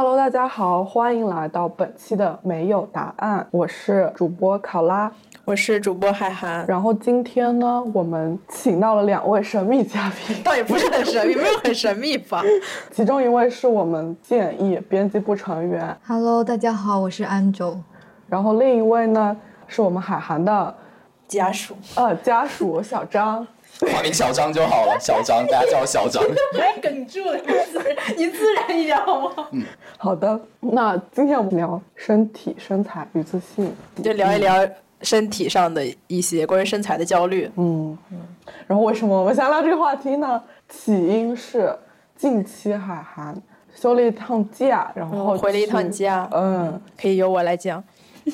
Hello，大家好，欢迎来到本期的没有答案，我是主播考拉，我是主播海涵。然后今天呢，我们请到了两位神秘嘉宾，倒也不是很神秘，没有很神秘吧？其中一位是我们建议编辑部成员，Hello，大家好，我是安周。然后另一位呢，是我们海涵的家属，呃，家属小张。化名小张就好了，小张，大家叫我小张。太哽住了，你自然一点好吗？嗯，好的。那今天我们聊身体、身材与自信，就聊一聊身体上的一些关于身材的焦虑。嗯嗯。然后为什么我们想聊这个话题呢？起因是近期海涵休了一趟假，然后回了一趟家。嗯，可以由我来讲。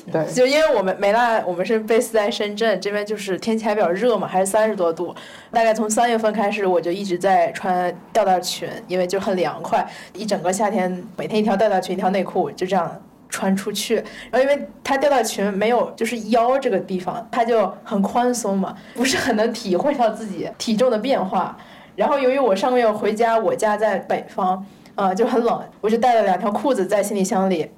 对，就因为我们没辣，我们是 base 在深圳这边，就是天气还比较热嘛，还是三十多度。大概从三月份开始，我就一直在穿吊带裙，因为就很凉快。一整个夏天，每天一条吊带裙，一条内裤，就这样穿出去。然后因为它吊带裙没有就是腰这个地方，它就很宽松嘛，不是很能体会到自己体重的变化。然后由于我上个月回家，我家在北方，呃，就很冷，我就带了两条裤子在行李箱里。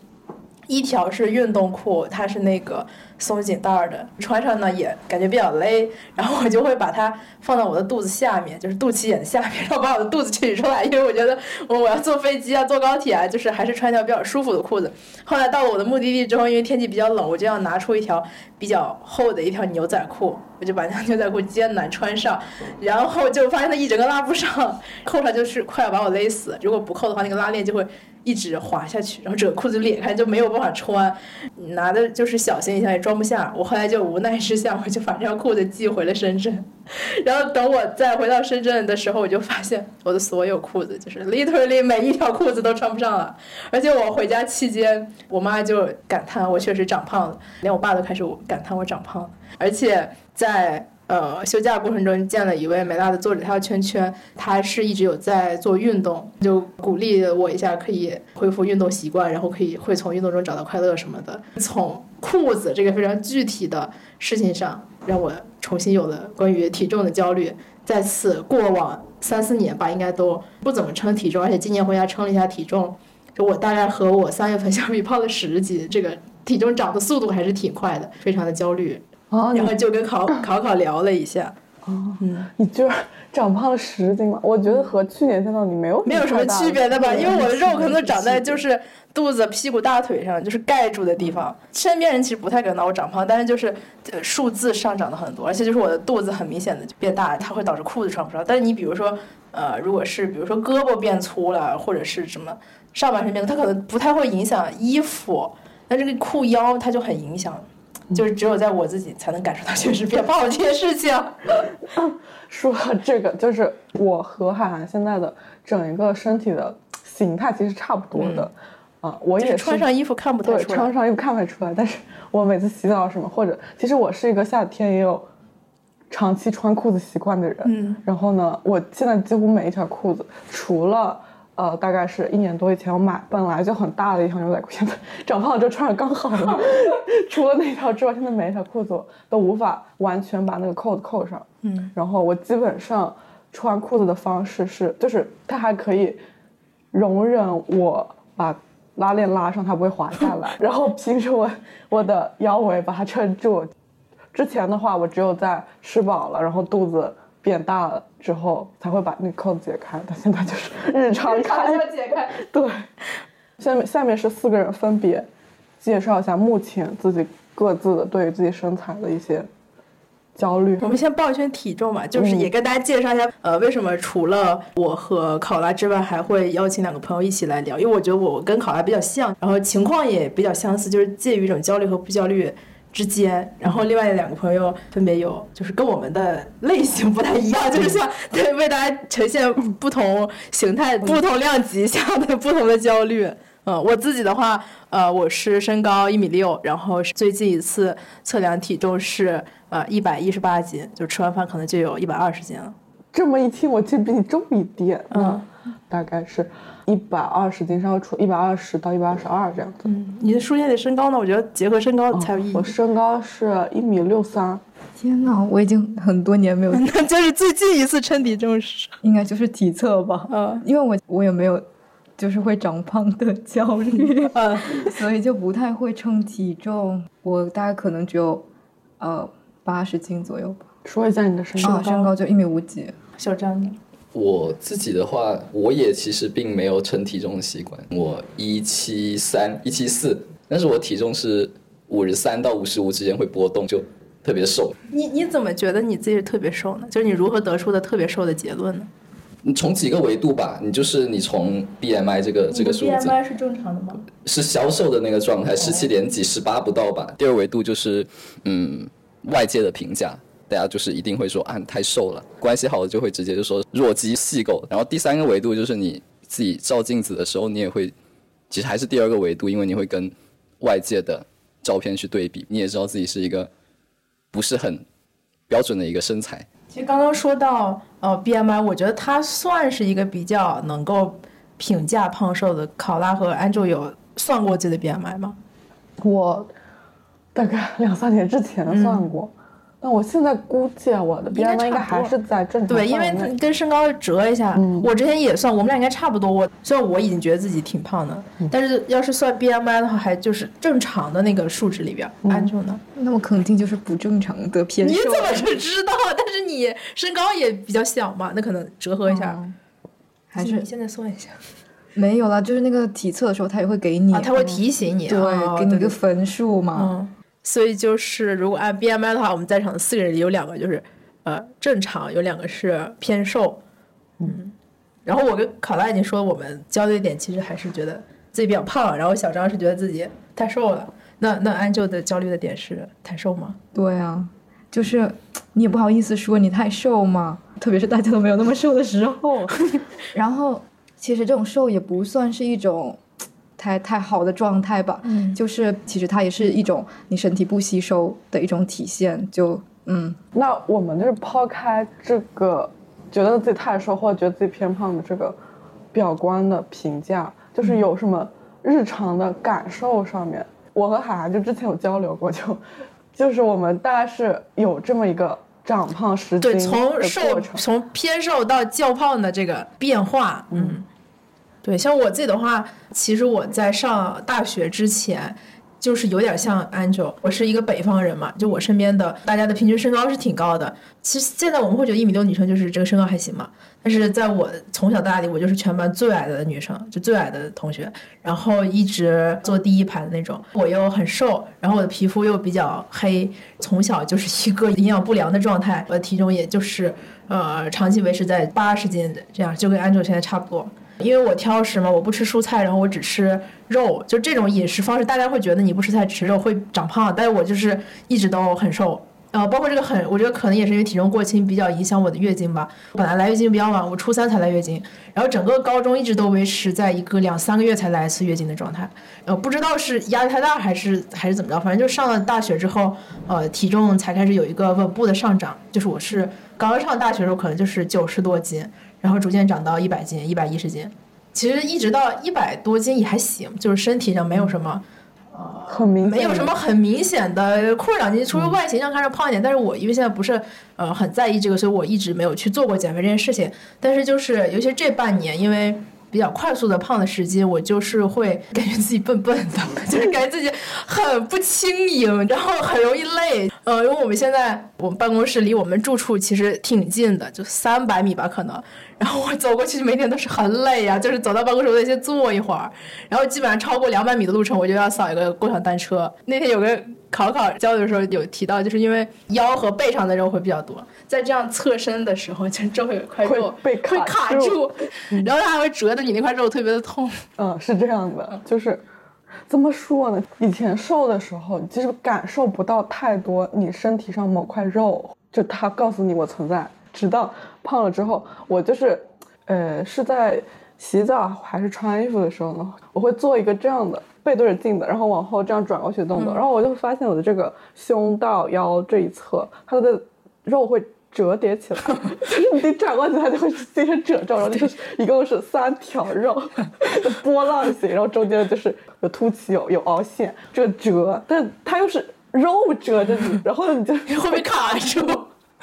一条是运动裤，它是那个松紧带儿的，穿上呢也感觉比较勒，然后我就会把它放到我的肚子下面，就是肚脐眼下面，然后把我的肚子取出来，因为我觉得我我要坐飞机啊，坐高铁啊，就是还是穿一条比较舒服的裤子。后来到了我的目的地之后，因为天气比较冷，我就要拿出一条比较厚的一条牛仔裤，我就把那条牛仔裤艰难穿上，然后就发现它一整个拉不上，扣上就是快要把我勒死，如果不扣的话，那个拉链就会。一直滑下去，然后整个裤子裂开，就没有办法穿，拿的就是小行李箱也装不下。我后来就无奈之下，我就把这条裤子寄回了深圳。然后等我再回到深圳的时候，我就发现我的所有裤子就是 literally 每一条裤子都穿不上了。而且我回家期间，我妈就感叹我确实长胖了，连我爸都开始感叹我长胖了。而且在呃，休假过程中见了一位美大的作者，他叫圈圈，他是一直有在做运动，就鼓励我一下，可以恢复运动习惯，然后可以会从运动中找到快乐什么的。从裤子这个非常具体的事情上，让我重新有了关于体重的焦虑。在此过往三四年吧，应该都不怎么称体重，而且今年回家称了一下体重，就我大概和我三月份 相比胖了十斤，这个体重长的速度还是挺快的，非常的焦虑。哦，然后就跟考 考考聊了一下。哦，嗯，你居然 长胖了十斤吗？我觉得和去年见到你没有没有什么区别的吧，因为我的肉可能长在就是肚子、屁股、大腿上，就是盖住的地方。身边人其实不太感到我长胖，但是就是数字上涨了很多，而且就是我的肚子很明显的就变大，它会导致裤子穿不上。但是你比如说，呃，如果是比如说胳膊变粗了，或者是什么上半身变，它可能不太会影响衣服，但这个裤腰它就很影响。就是只有在我自己才能感受到确实变胖这件事情。说这个，就是我和海涵现在的整一个身体的形态其实差不多的。啊，我也是穿上衣服看不太出来，穿上衣服看不太出来。但是我每次洗澡什么，或者其实我是一个夏天也有长期穿裤子习惯的人。嗯。然后呢，我现在几乎每一条裤子，除了。呃，大概是一年多以前我买本来就很大的一条牛仔裤，现在 长胖了之后穿着刚好了。除了那条之外，现在每一条裤子都无法完全把那个扣子扣上。嗯，然后我基本上穿裤子的方式是，就是它还可以容忍我把拉链拉上，它不会滑下来。然后平时我我的腰围把它撑住。之前的话，我只有在吃饱了，然后肚子。变大了之后才会把那个扣子解开，但现在就是 日常开。解开。对，下面下面是四个人分别介绍一下目前自己各自的对于自己身材的一些焦虑。我们先报一圈体重吧，就是也跟大家介绍一下，呃，为什么除了我和考拉之外，还会邀请两个朋友一起来聊？因为我觉得我跟考拉比较像，然后情况也比较相似，就是介于一种焦虑和不焦虑。之间，然后另外两个朋友分别有，就是跟我们的类型不太一样，就是像对为大家呈现不同形态、不同量级下的不同的焦虑。嗯，我自己的话，呃，我是身高一米六，然后最近一次测量体重是呃一百一十八斤，就吃完饭可能就有一百二十斤了。这么一听，我竟比你重一点，嗯，大概是。一百二十斤，稍微出一百二十到一百二十二这样子。嗯，你的书写的身高呢？我觉得结合身高才有意义。我身高是一米六三。天呐，我已经很多年没有。那就是最近一次称体重是？应该就是体测吧。嗯，因为我我也没有就是会长胖的焦虑，所以就不太会称体重。我大概可能只有呃八十斤左右吧。说一下你的身高，身高就一米五几。小张呢？我自己的话，我也其实并没有称体重的习惯。我一七三、一七四，但是我体重是五十三到五十五之间会波动，就特别瘦。你你怎么觉得你自己是特别瘦呢？就是你如何得出的特别瘦的结论呢？你从几个维度吧，你就是你从 BMI 这个这个数字，BMI 是正常的吗？是消瘦的那个状态，十七点几、十八不到吧。第二维度就是嗯外界的评价。大家就是一定会说啊你，太瘦了。关系好的就会直接就说弱鸡细狗。然后第三个维度就是你自己照镜子的时候，你也会，其实还是第二个维度，因为你会跟外界的照片去对比，你也知道自己是一个不是很标准的一个身材。其实刚刚说到呃 BMI，我觉得它算是一个比较能够评价胖瘦的。考拉和 Angel 有算过自己的 BMI 吗？我大概两三年之前算过。那我现在估计啊，我的 BMI 应该还是在正常对，因为跟身高折一下，我之前也算，我们俩应该差不多。我虽然我已经觉得自己挺胖的，但是要是算 BMI 的话，还就是正常的那个数值里边。安全呢？那么肯定就是不正常的偏瘦。你怎么是知道？但是你身高也比较小嘛，那可能折合一下。还是你现在算一下？没有了，就是那个体测的时候，他也会给你，他会提醒你，对，给你个分数嘛。所以就是，如果按 BMI 的话，我们在场的四个人里有两个就是，呃，正常，有两个是偏瘦，嗯。然后我跟考拉已经说，我们焦虑点其实还是觉得自己比较胖，然后小张是觉得自己太瘦了。那那安舅的焦虑的点是太瘦吗？对啊，就是你也不好意思说你太瘦嘛，特别是大家都没有那么瘦的时候。然后其实这种瘦也不算是一种。太太好的状态吧，嗯，就是其实它也是一种你身体不吸收的一种体现，就嗯，那我们就是抛开这个觉得自己太瘦或者觉得自己偏胖的这个表观的评价，就是有什么日常的感受上面，我和海涵就之前有交流过，就就是我们大概是有这么一个长胖十斤对，从瘦从偏瘦到较胖的这个变化，嗯。对，像我自己的话，其实我在上大学之前，就是有点像 Angel，我是一个北方人嘛，就我身边的大家的平均身高是挺高的。其实现在我们会觉得一米六女生就是这个身高还行嘛，但是在我从小到大里，我就是全班最矮的女生，就最矮的同学，然后一直坐第一排的那种。我又很瘦，然后我的皮肤又比较黑，从小就是一个营养不良的状态，我的体重也就是呃长期维持在八十斤这样，就跟 Angel 现在差不多。因为我挑食嘛，我不吃蔬菜，然后我只吃肉，就这种饮食方式，大家会觉得你不吃菜吃肉会长胖，但是我就是一直都很瘦，呃，包括这个很，我觉得可能也是因为体重过轻比较影响我的月经吧。本来来月经比较晚，我初三才来月经，然后整个高中一直都维持在一个两三个月才来一次月经的状态，呃，不知道是压力太大还是还是怎么着，反正就上了大学之后，呃，体重才开始有一个稳步的上涨，就是我是刚上大学的时候可能就是九十多斤。然后逐渐长到一百斤、一百一十斤，其实一直到一百多斤也还行，就是身体上没有什么，呃，很明没有什么很明显的困扰，你除了外形上看着胖一点，但是我因为现在不是呃很在意这个，所以我一直没有去做过减肥这件事情。但是就是尤其这半年，因为。比较快速的胖的时机，我就是会 感觉自己笨笨的，就是感觉自己很不轻盈，然后很容易累。呃，因为我们现在我们办公室离我们住处其实挺近的，就三百米吧可能。然后我走过去每天都是很累呀，就是走到办公室我得先坐一会儿，然后基本上超过两百米的路程我就要扫一个共享单车。那天有个考考交流的时候有提到，就是因为腰和背上的肉会比较多。在这样侧身的时候，就周围有一块肉会卡住，然后它还会折的你那块肉特别的痛。嗯，是这样的，就是怎么说呢？以前瘦的时候，其实感受不到太多你身体上某块肉，就它告诉你我存在。直到胖了之后，我就是，呃，是在洗澡还是穿衣服的时候呢，我会做一个这样的背对着镜子，然后往后这样转过去的动作，然后我就会发现我的这个胸到腰这一侧，它的肉会。折叠起来，就是你转过去，它就会形成褶皱，然后就是一共是三条肉，波浪形，然后中间就是有凸起，有有凹陷，这个折，但它又是肉遮着你，然后你就会被卡住，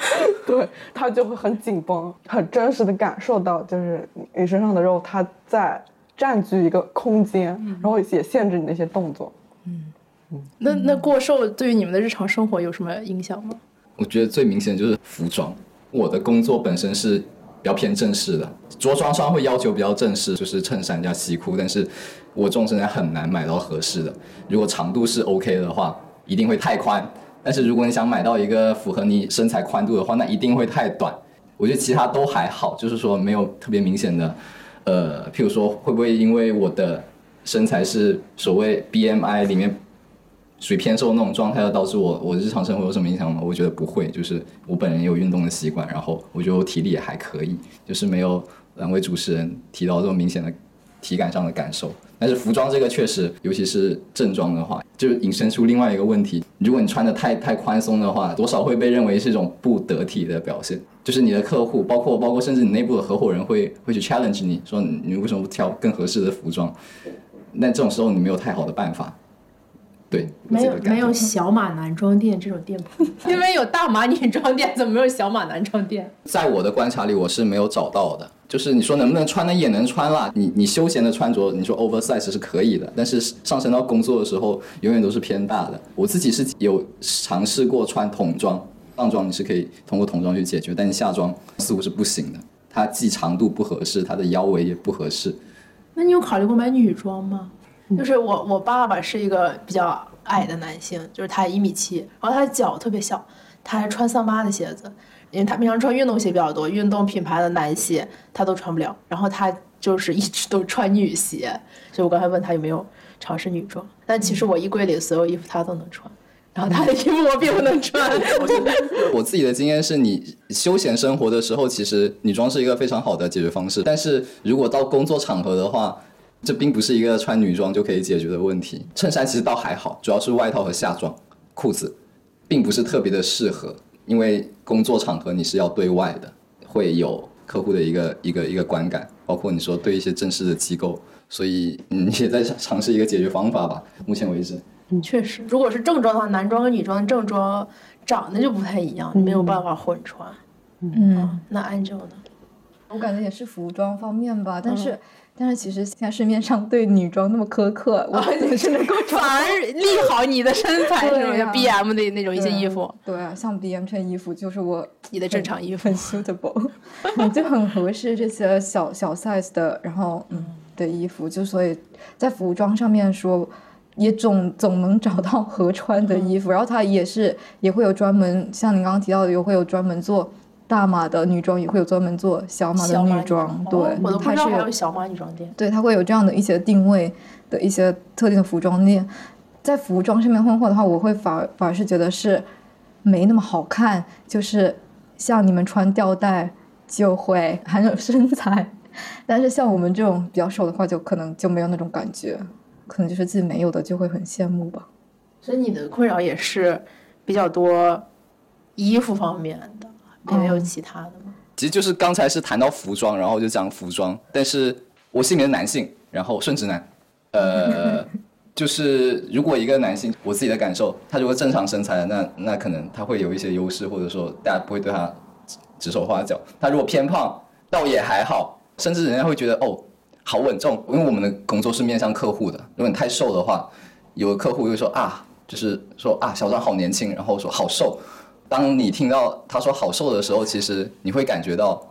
对，他就会很紧绷，很真实的感受到，就是你身上的肉它在占据一个空间，然后也限制你的一些动作。嗯嗯，那那过瘦对于你们的日常生活有什么影响吗？我觉得最明显就是服装。我的工作本身是比较偏正式的，着装上会要求比较正式，就是衬衫加西裤。但是我这种身材很难买到合适的。如果长度是 OK 的话，一定会太宽；但是如果你想买到一个符合你身材宽度的话，那一定会太短。我觉得其他都还好，就是说没有特别明显的，呃，譬如说会不会因为我的身材是所谓 BMI 里面。属于偏瘦那种状态，导致我我日常生活有什么影响吗？我觉得不会，就是我本人有运动的习惯，然后我觉得我体力也还可以，就是没有两位主持人提到这种明显的体感上的感受。但是服装这个确实，尤其是正装的话，就引申出另外一个问题：如果你穿的太太宽松的话，多少会被认为是一种不得体的表现。就是你的客户，包括包括甚至你内部的合伙人会会去 challenge 你说你为什么不挑更合适的服装？那这种时候你没有太好的办法。对，没有没有小码男装店这种店铺，因为有大码女装店，怎么没有小码男装店？在我的观察里，我是没有找到的。就是你说能不能穿呢？也能穿啦。你你休闲的穿着，你说 oversize 是可以的，但是上升到工作的时候，永远都是偏大的。我自己是有尝试过穿童装，上装你是可以通过童装去解决，但是下装似乎是不行的。它既长度不合适，它的腰围也不合适。那你有考虑过买女装吗？就是我，我爸爸是一个比较矮的男性，就是他一米七，然后他的脚特别小，他还穿桑巴的鞋子，因为他平常穿运动鞋比较多，运动品牌的男鞋他都穿不了，然后他就是一直都穿女鞋，所以我刚才问他有没有尝试女装，但其实我衣柜里的所有衣服他都能穿，然后他的衣服我并不能穿。我自己的经验是你休闲生活的时候，其实女装是一个非常好的解决方式，但是如果到工作场合的话。这并不是一个穿女装就可以解决的问题。衬衫其实倒还好，主要是外套和夏装，裤子，并不是特别的适合，因为工作场合你是要对外的，会有客户的一个一个一个观感，包括你说对一些正式的机构，所以你也在尝试一个解决方法吧。目前为止，嗯，确实，如果是正装的话，男装和女装正装长得就不太一样，没有办法混穿。嗯，那 Angel 呢？我感觉也是服装方面吧，但是。但是其实现在市面上对女装那么苛刻，我也是能够反而利好你的身材，是种像 B M 的那种一些衣服。对啊，像 B M 这衣服就是我 你的正常衣服，很 suitable，就很合适这些小小 size 的，然后嗯的衣服。就所以在服装上面说，也总总能找到合穿的衣服。然后它也是也会有专门，像你刚刚提到的，也会有专门做。大码的女装也会有专门做小码的女装，对，它是有小码女装店，对，它会有这样的一些定位的一些特定的服装店。在服装上面混货的话，我会反反而是觉得是没那么好看，就是像你们穿吊带就会很有身材，但是像我们这种比较瘦的话，就可能就没有那种感觉，可能就是自己没有的就会很羡慕吧。所以你的困扰也是比较多衣服方面的。也没有其他的吗？其实就是刚才是谈到服装，然后就讲服装。但是我是一名男性，然后顺直男，呃，就是如果一个男性，我自己的感受，他如果正常身材，那那可能他会有一些优势，或者说大家不会对他指手画脚。他如果偏胖，倒也还好，甚至人家会觉得哦，好稳重，因为我们的工作是面向客户的。如果你太瘦的话，有的客户会说啊，就是说啊，小张好年轻，然后说好瘦。当你听到他说好受的时候，其实你会感觉到，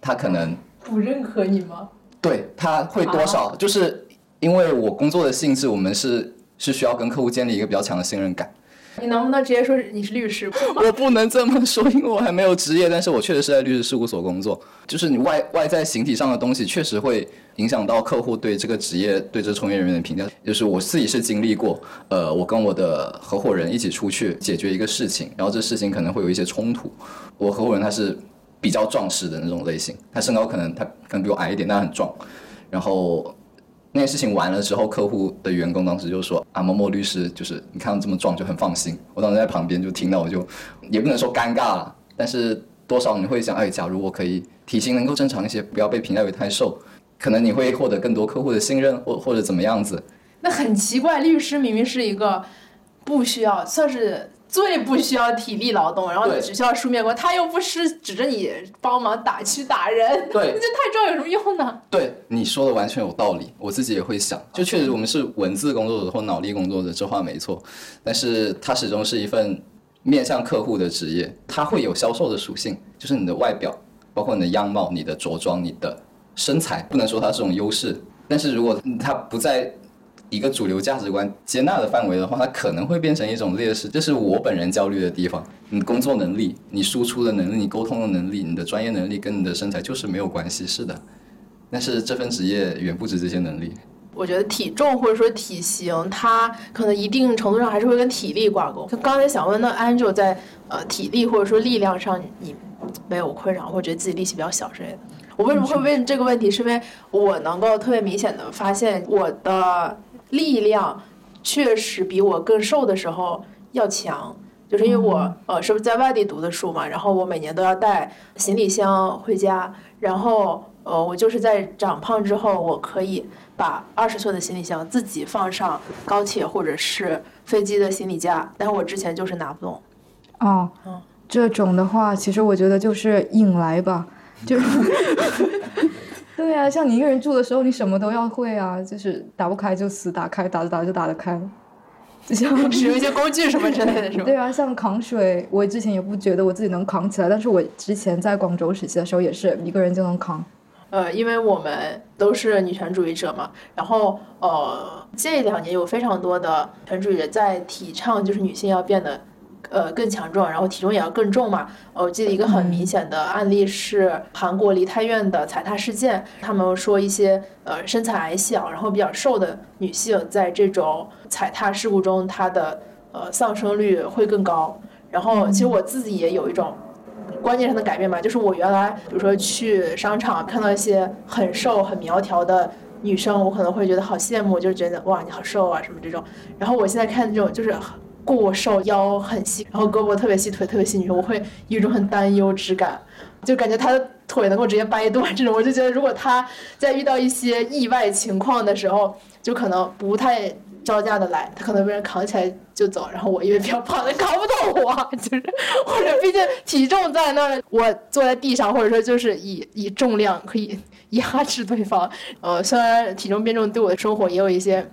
他可能不认可你吗？对他会多少，就是因为我工作的性质，我们是是需要跟客户建立一个比较强的信任感。你能不能直接说你是律师？我不能这么说，因为我还没有职业，但是我确实是在律师事务所工作。就是你外外在形体上的东西，确实会影响到客户对这个职业、对这从业人员的评价。就是我自己是经历过，呃，我跟我的合伙人一起出去解决一个事情，然后这事情可能会有一些冲突。我合伙人他是比较壮实的那种类型，他身高可能他可能比我矮一点，但很壮，然后。那件事情完了之后，客户的员工当时就说：“啊，某某律师，就是你看到这么壮就很放心。”我当时在旁边就听到，我就也不能说尴尬了，但是多少你会想：哎，假如我可以体型能够正常一些，不要被评价为太瘦，可能你会获得更多客户的信任，或或者怎么样子。那很奇怪，律师明明是一个不需要算是最不需要体力劳动，然后你只需要书面工，他又不是指着你帮忙打去打人，对，那这太重要有什么用呢？对，你说的完全有道理，我自己也会想，就确实我们是文字工作者或脑力工作者，这话没错，但是它始终是一份面向客户的职业，它会有销售的属性，就是你的外表，包括你的样貌、你的着装、你的身材，不能说它是种优势，但是如果它不在。一个主流价值观接纳的范围的话，它可能会变成一种劣势，这是我本人焦虑的地方。你工作能力、你输出的能力、你沟通的能力、你的专业能力跟你的身材就是没有关系，是的。但是这份职业远不止这些能力。我觉得体重或者说体型，它可能一定程度上还是会跟体力挂钩。就刚才想问，那 Angel 在呃体力或者说力量上，你没有困扰，或者觉得自己力气比较小之类的？我为什么会问这个问题？是因为我能够特别明显的发现我的。力量确实比我更瘦的时候要强，就是因为我呃是不是在外地读的书嘛，然后我每年都要带行李箱回家，然后呃我就是在长胖之后，我可以把二十寸的行李箱自己放上高铁或者是飞机的行李架，但是我之前就是拿不动。哦，这种的话，其实我觉得就是引来吧，就是。对啊，像你一个人住的时候，你什么都要会啊，就是打不开就死打开，打着打着就打得开，就像 使用一些工具什么之类的，是吧？对啊，像扛水，我之前也不觉得我自己能扛起来，但是我之前在广州实习的时候也是一个人就能扛。呃，因为我们都是女权主义者嘛，然后呃，这两年有非常多的权主义者在提倡，就是女性要变得。呃，更强壮，然后体重也要更重嘛。我记得一个很明显的案例是韩国梨泰院的踩踏事件。他们说一些呃身材矮小，然后比较瘦的女性，在这种踩踏事故中，她的呃丧生率会更高。然后其实我自己也有一种观念上的改变吧，就是我原来比如说去商场看到一些很瘦很苗条的女生，我可能会觉得好羡慕，就觉得哇你好瘦啊什么这种。然后我现在看这种就是。过瘦腰很细，然后胳膊特别细，腿特别细女生，我会有一种很担忧之感，就感觉她的腿能够直接掰断这种，我就觉得如果她在遇到一些意外情况的时候，就可能不太招架的来，她可能被人扛起来就走，然后我因为比较胖，她扛不动我，就是或者毕竟体重在那儿，我坐在地上，或者说就是以以重量可以压制对方，呃，虽然体重变重对我的生活也有一些。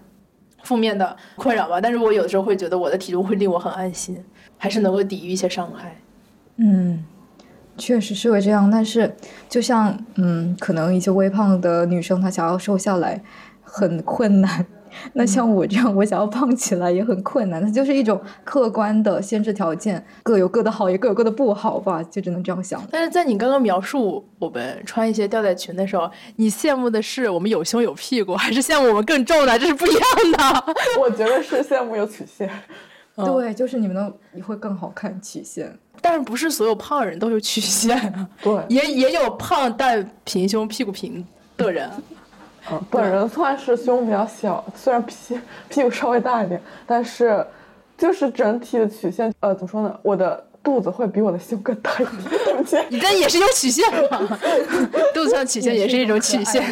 负面的困扰吧，但是我有的时候会觉得我的体重会令我很安心，还是能够抵御一些伤害。嗯，确实是会这样，但是就像嗯，可能一些微胖的女生她想要瘦下来很困难。那像我这样，我想要胖起来也很困难。它就是一种客观的限制条件，各有各的好，也各有各的不好吧，就只能这样想。但是在你刚刚描述我们穿一些吊带裙的时候，你羡慕的是我们有胸有屁股，还是羡慕我们更重呢？这是不一样的。我觉得是羡慕有曲线。对，就是你们能你会更好看曲线。但是不是所有胖人都有曲线啊？对，也也有胖但平胸屁股平的人。本人算是胸比较小，虽然屁屁股稍微大一点，但是就是整体的曲线，呃，怎么说呢？我的肚子会比我的胸更大一点。对不起，你这也是有曲线吗？肚子上曲线也是一种曲线，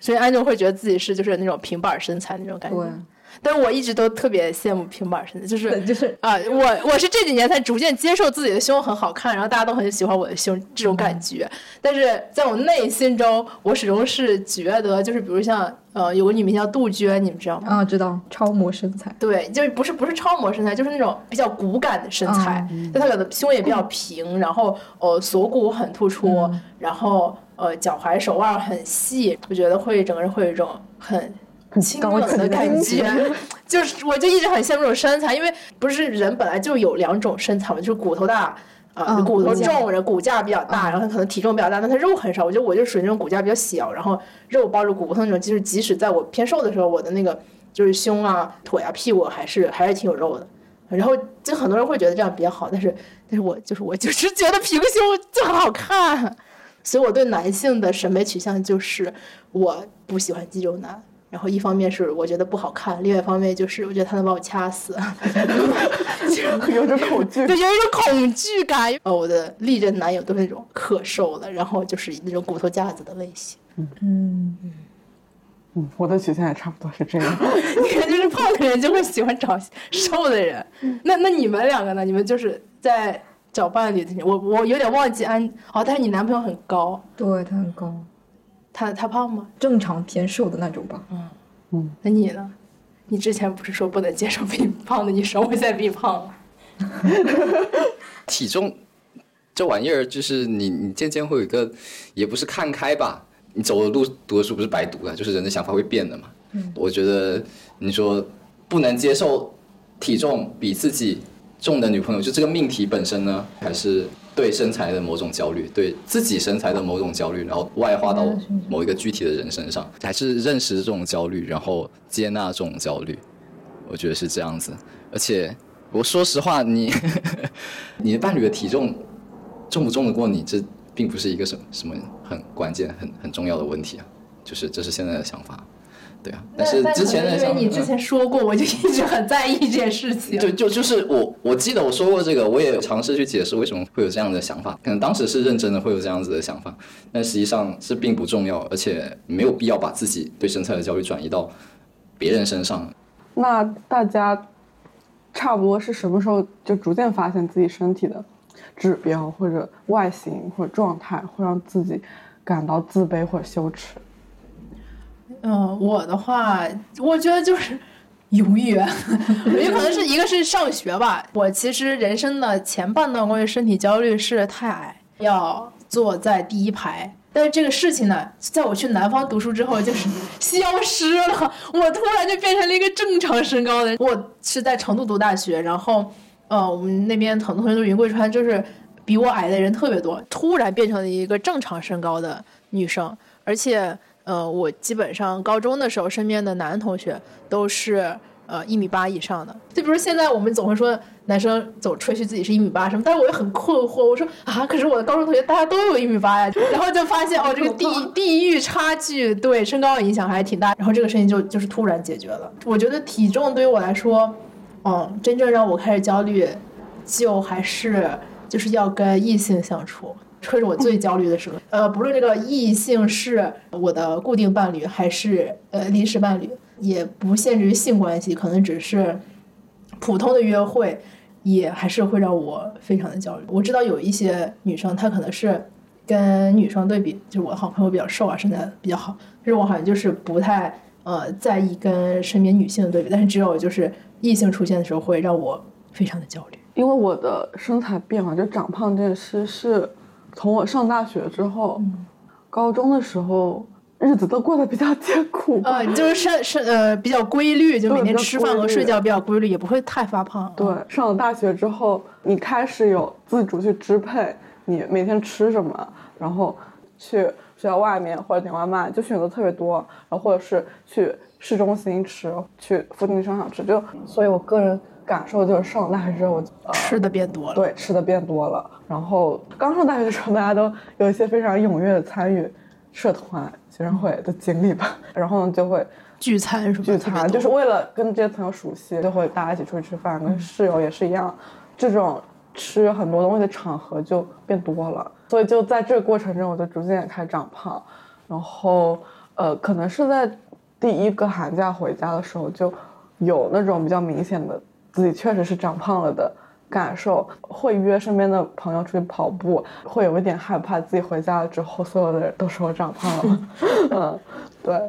所以安总会觉得自己是就是那种平板身材那种感觉。但是我一直都特别羡慕平板身材，就是就是啊，我我是这几年才逐渐接受自己的胸很好看，然后大家都很喜欢我的胸这种感觉。但是在我内心中，我始终是觉得，就是比如像呃，有个女明星叫杜鹃，你们知道吗？啊，知道，超模身材。对，就是不是不是超模身材，就是那种比较骨感的身材。就她可能胸也比较平，然后呃锁骨很突出，然后呃脚踝手腕很细，我觉得会整个人会有一种很。清冷的感觉，就是我就一直很羡慕这种身材，因为不是人本来就有两种身材嘛，就是骨头大，呃，骨头重，人骨架比较大，然后他可能体重比较大，但他肉很少。我觉得我就属于那种骨架比较小，然后肉包着骨头那种，就是即使在我偏瘦的时候，我的那个就是胸啊、腿啊、屁股还是还是挺有肉的。然后就很多人会觉得这样比较好，但是但是我就是我就是觉得平胸就很好看，所以我对男性的审美取向就是我不喜欢肌肉男。然后一方面是我觉得不好看，另外一方面就是我觉得他能把我掐死，有种恐惧，对，有一种恐惧感。呃，我的历任男友都是那种可瘦了，然后就是那种骨头架子的类型。嗯嗯嗯，我的曲线也差不多是这样。你看，就是胖的人就会喜欢找瘦的人。那那你们两个呢？你们就是在找伴侣的，我我有点忘记安哦，但是你男朋友很高，对他很高，他他胖吗？正常偏瘦的那种吧。嗯嗯，那你呢？你之前不是说不能接受变胖的？你什么时候在变胖了？体重这玩意儿，就是你你渐渐会有一个，也不是看开吧。你走的路读的书不是白读的，就是人的想法会变的嘛。嗯，我觉得你说不能接受体重比自己重的女朋友，就这个命题本身呢，还是对身材的某种焦虑，对自己身材的某种焦虑，然后外化到某一个具体的人身上，还是认识这种焦虑，然后接纳这种焦虑，我觉得是这样子。而且我说实话，你 你的伴侣的体重重不重得过你，这并不是一个什什么很关键、很很重要的问题啊。就是这是现在的想法。对啊，但是之前的因为你之前说过，我就一直很在意这件事情。就就就是我我记得我说过这个，我也尝试去解释为什么会有这样的想法。可能当时是认真的会有这样子的想法，但实际上是并不重要，而且没有必要把自己对身材的焦虑转移到别人身上。那大家差不多是什么时候就逐渐发现自己身体的指标或者外形或者状态会让自己感到自卑或者羞耻？嗯，我的话，我觉得就是永远，有可能是一个是上学吧。我其实人生的前半段关于身体焦虑是太矮，要坐在第一排。但是这个事情呢，在我去南方读书之后，就是消失了。我突然就变成了一个正常身高的。我是在成都读大学，然后呃，我们那边很多同学都云贵川，就是比我矮的人特别多。突然变成了一个正常身高的女生，而且。呃，我基本上高中的时候，身边的男同学都是呃一米八以上的。就比如现在我们总会说男生总吹嘘自己是一米八什么，但是我又很困惑，我说啊，可是我的高中同学大家都有一米八呀。然后就发现哦，这个地 地域差距对身高的影响还挺大。然后这个事情就就是突然解决了。我觉得体重对于我来说，嗯，真正让我开始焦虑，就还是就是要跟异性相处。这是我最焦虑的时候。呃，不论这个异性是我的固定伴侣还是呃临时伴侣，也不限制于性关系，可能只是普通的约会，也还是会让我非常的焦虑。我知道有一些女生，她可能是跟女生对比，就是我好朋友比较瘦啊，身材比较好，但是我好像就是不太呃在意跟身边女性的对比，但是只有就是异性出现的时候，会让我非常的焦虑。因为我的身材变化，就长胖这件事是。从我上大学之后，高中的时候日子都过得比较艰苦。呃，就是上上呃比较规律，就每天吃饭和睡觉比较规律，也不会太发胖。对，上了大学之后，你开始有自主去支配你每天吃什么，然后去学校外面或者点外卖，就选择特别多，然后或者是去市中心吃，去附近的商场吃，就所以，我个人。感受就是上大学之后，我吃的变多了。对，吃的变多了。然后刚上大学的时候，大家都有一些非常踊跃的参与社团、学生会的经历吧。然后呢，就会聚餐什么聚餐，就是为了跟这些朋友熟悉，就会大家一起出去吃饭。跟室友也是一样，这种吃很多东西的场合就变多了。所以就在这个过程中，我就逐渐开始长胖。然后呃，可能是在第一个寒假回家的时候，就有那种比较明显的。自己确实是长胖了的感受，会约身边的朋友出去跑步，会有一点害怕自己回家了之后，所有的人都说我长胖了。嗯，对。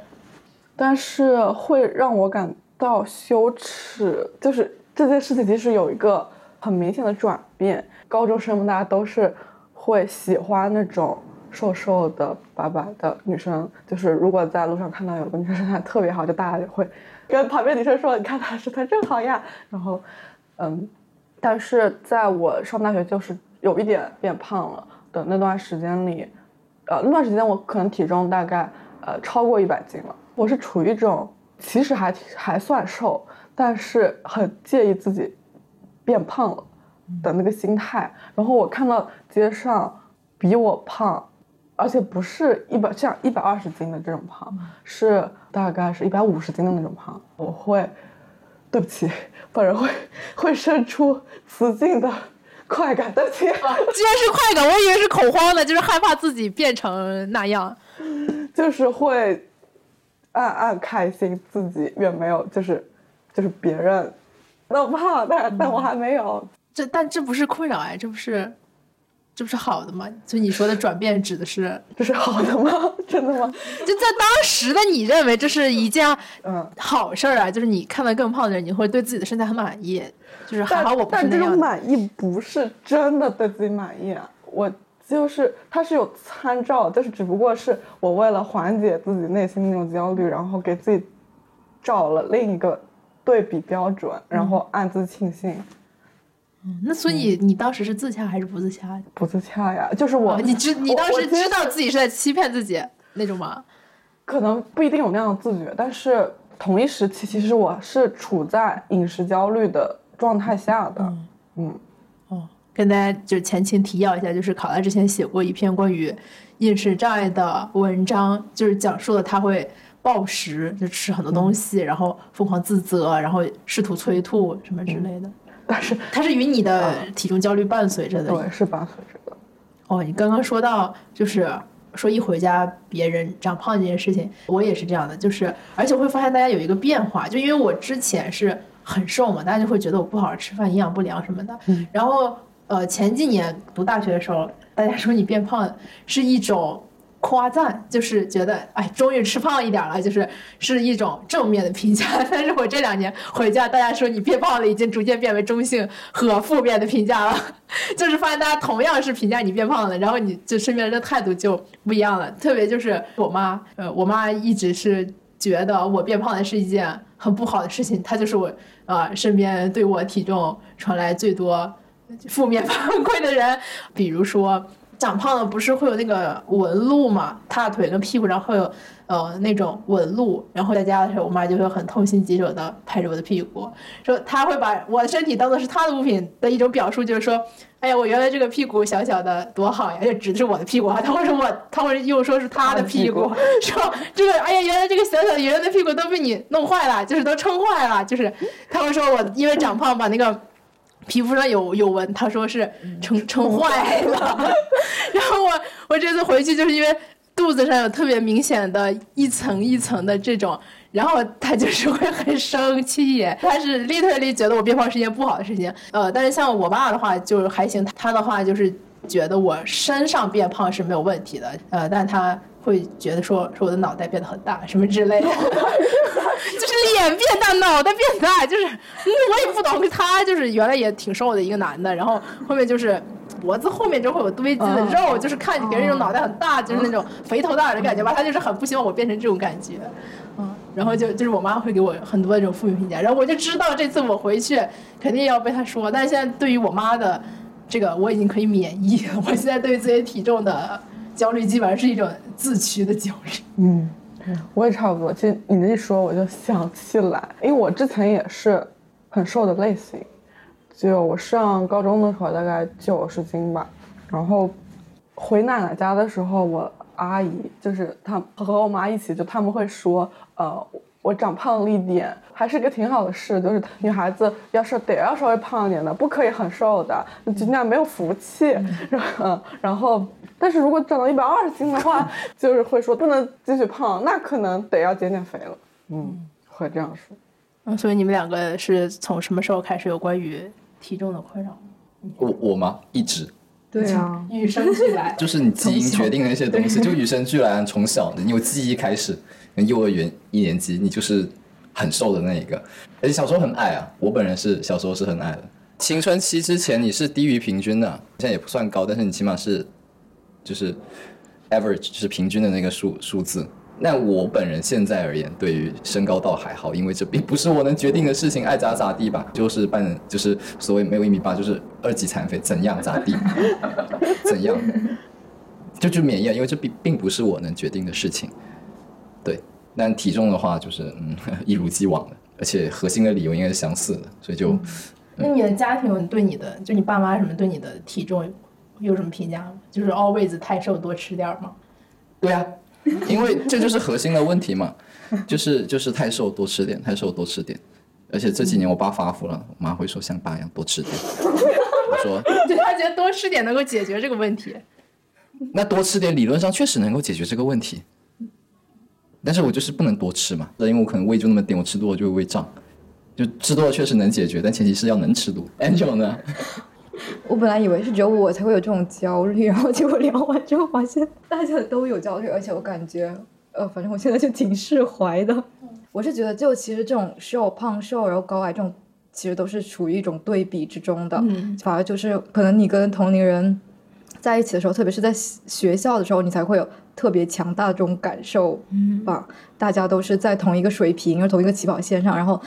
但是会让我感到羞耻，就是这件事情其实有一个很明显的转变。高中生们大家都是会喜欢那种瘦瘦的、白白的女生，就是如果在路上看到有个女生身材特别好，就大家就会。跟旁边女生说：“你看她身材正好呀。”然后，嗯，但是在我上大学就是有一点变胖了的那段时间里，呃，那段时间我可能体重大概呃超过一百斤了。我是处于一种其实还还算瘦，但是很介意自己变胖了的那个心态。然后我看到街上比我胖。而且不是一百像一百二十斤的这种胖，是大概是一百五十斤的那种胖。我会，对不起，本人会会生出雌竞的快感。对不起，既然是快感，我以为是恐慌的，就是害怕自己变成那样，就是会暗暗开心自己远没有就是就是别人那么胖，但但我还没有。这但这不是困扰哎，这不是这不是好的吗？所以你说的转变指的是 这是好的吗？真的吗？就在当时的你认为这是一件嗯好事儿啊，就是你看到更胖的人，你会对自己的身材很满意，就是还好我不是那样。但这种满意不是真的对自己满意啊，我就是它是有参照，就是只不过是我为了缓解自己内心那种焦虑，然后给自己找了另一个对比标准，然后暗自庆幸。嗯，那所以你当时是自洽还是不自洽？不自洽呀，就是我，你知你当时知道自己是在欺骗自己那种吗？可能不一定有那样的自觉，但是同一时期，其实我是处在饮食焦虑的状态下的。嗯，哦，跟大家就前情提要一下，就是考拉之前写过一篇关于饮食障碍的文章，就是讲述了他会暴食，就吃很多东西，然后疯狂自责，然后试图催吐什么之类的。但 是它是与你的体重焦虑伴随着的，对，是伴随着的。哦，你刚刚说到就是说一回家别人长胖这件事情，我也是这样的，就是而且会发现大家有一个变化，就因为我之前是很瘦嘛，大家就会觉得我不好好吃饭，营养不良什么的。然后呃前几年读大学的时候，大家说你变胖是一种。夸赞就是觉得，哎，终于吃胖一点了，就是是一种正面的评价。但是我这两年回家，大家说你变胖了，已经逐渐变为中性和负面的评价了。就是发现大家同样是评价你变胖了，然后你就身边人的态度就不一样了。特别就是我妈，呃，我妈一直是觉得我变胖的是一件很不好的事情。她就是我，呃，身边对我体重传来最多负面反馈的人，比如说。长胖了不是会有那个纹路嘛？大腿跟屁股上会有呃那种纹路，然后在家的时候，我妈就会很痛心疾首的拍着我的屁股，说她会把我的身体当做是她的物品的一种表述，就是说，哎呀，我原来这个屁股小小的多好呀，就指的是我的屁股啊，她会说我，她会又说是她的屁股，说这个，哎呀，原来这个小小的圆圆的屁股都被你弄坏了，就是都撑坏了，就是她会说我因为长胖把那个。皮肤上有有纹，他说是撑撑坏了，然后我我这次回去就是因为肚子上有特别明显的一层一层的这种，然后他就是会很生气，他是 literally 觉得我变胖是一件不好的事情，呃，但是像我爸的话就是还行，他的话就是觉得我身上变胖是没有问题的，呃，但他。会觉得说说我的脑袋变得很大什么之类的，就是脸变大，脑袋变大，就是我也不懂。他就是原来也挺瘦的一个男的，然后后面就是脖子后面就会有堆积的肉，就是看别人那种脑袋很大，就是那种肥头大耳的感觉吧。他就是很不希望我变成这种感觉，嗯，然后就就是我妈会给我很多这种负面评价，然后我就知道这次我回去肯定要被他说。但是现在对于我妈的这个我已经可以免疫，我现在对于自己体重的。焦虑基本上是一种自驱的焦虑。嗯，我也差不多。其实你这一说，我就想起来，因为我之前也是很瘦的类型，就我上高中的时候大概九十斤吧。然后回奶奶家的时候，我阿姨就是她和我妈一起，就他们会说，呃。我长胖了一点，还是个挺好的事。就是女孩子要是得要稍微胖一点的，不可以很瘦的，就那样没有福气。嗯，然后，但是如果长到一百二十斤的话，就是会说不能继续胖，那可能得要减减肥了。嗯，会这样说。嗯，所以你们两个是从什么时候开始有关于体重的困扰？我我吗？一直。对啊，与生俱来。就是你基因决定的一些东西，就与生俱来。从小你有记忆开始。幼儿园一年级，你就是很瘦的那一个，而且小时候很矮啊。我本人是小时候是很矮的。青春期之前你是低于平均的，现在也不算高，但是你起码是就是 average，就是平均的那个数数字。那我本人现在而言，对于身高倒还好，因为这并不是我能决定的事情，爱咋咋地吧。就是半就是所谓没有一米八，就是二级残废，怎样咋地，怎样 就就免疫，因为这并并不是我能决定的事情。对，但体重的话就是嗯 一如既往的，而且核心的理由应该是相似的，所以就。那你的家庭对你的，就你爸妈什么对你的体重有什么评价吗？就是 always 太瘦，多吃点吗？对啊，因为这就是核心的问题嘛，就是就是太瘦多吃点，太瘦多吃点。而且这几年我爸发福了，我妈会说像爸一样多吃点。我说，就他觉得多吃点能够解决这个问题。那多吃点理论上确实能够解决这个问题。但是我就是不能多吃嘛，因为我可能胃就那么点，我吃多了就会胃胀。就吃多了确实能解决，但前提是要能吃多。Angel 呢？我本来以为是只有我才会有这种焦虑，然后结果聊完之后发现大家都有焦虑，而且我感觉，呃，反正我现在就挺释怀的。我是觉得，就其实这种瘦胖瘦，然后高矮这种，其实都是处于一种对比之中的。嗯，反而就是可能你跟同龄人在一起的时候，特别是在学校的时候，你才会有特别强大的这种感受吧。大家都是在同一个水平，同一个起跑线上，然后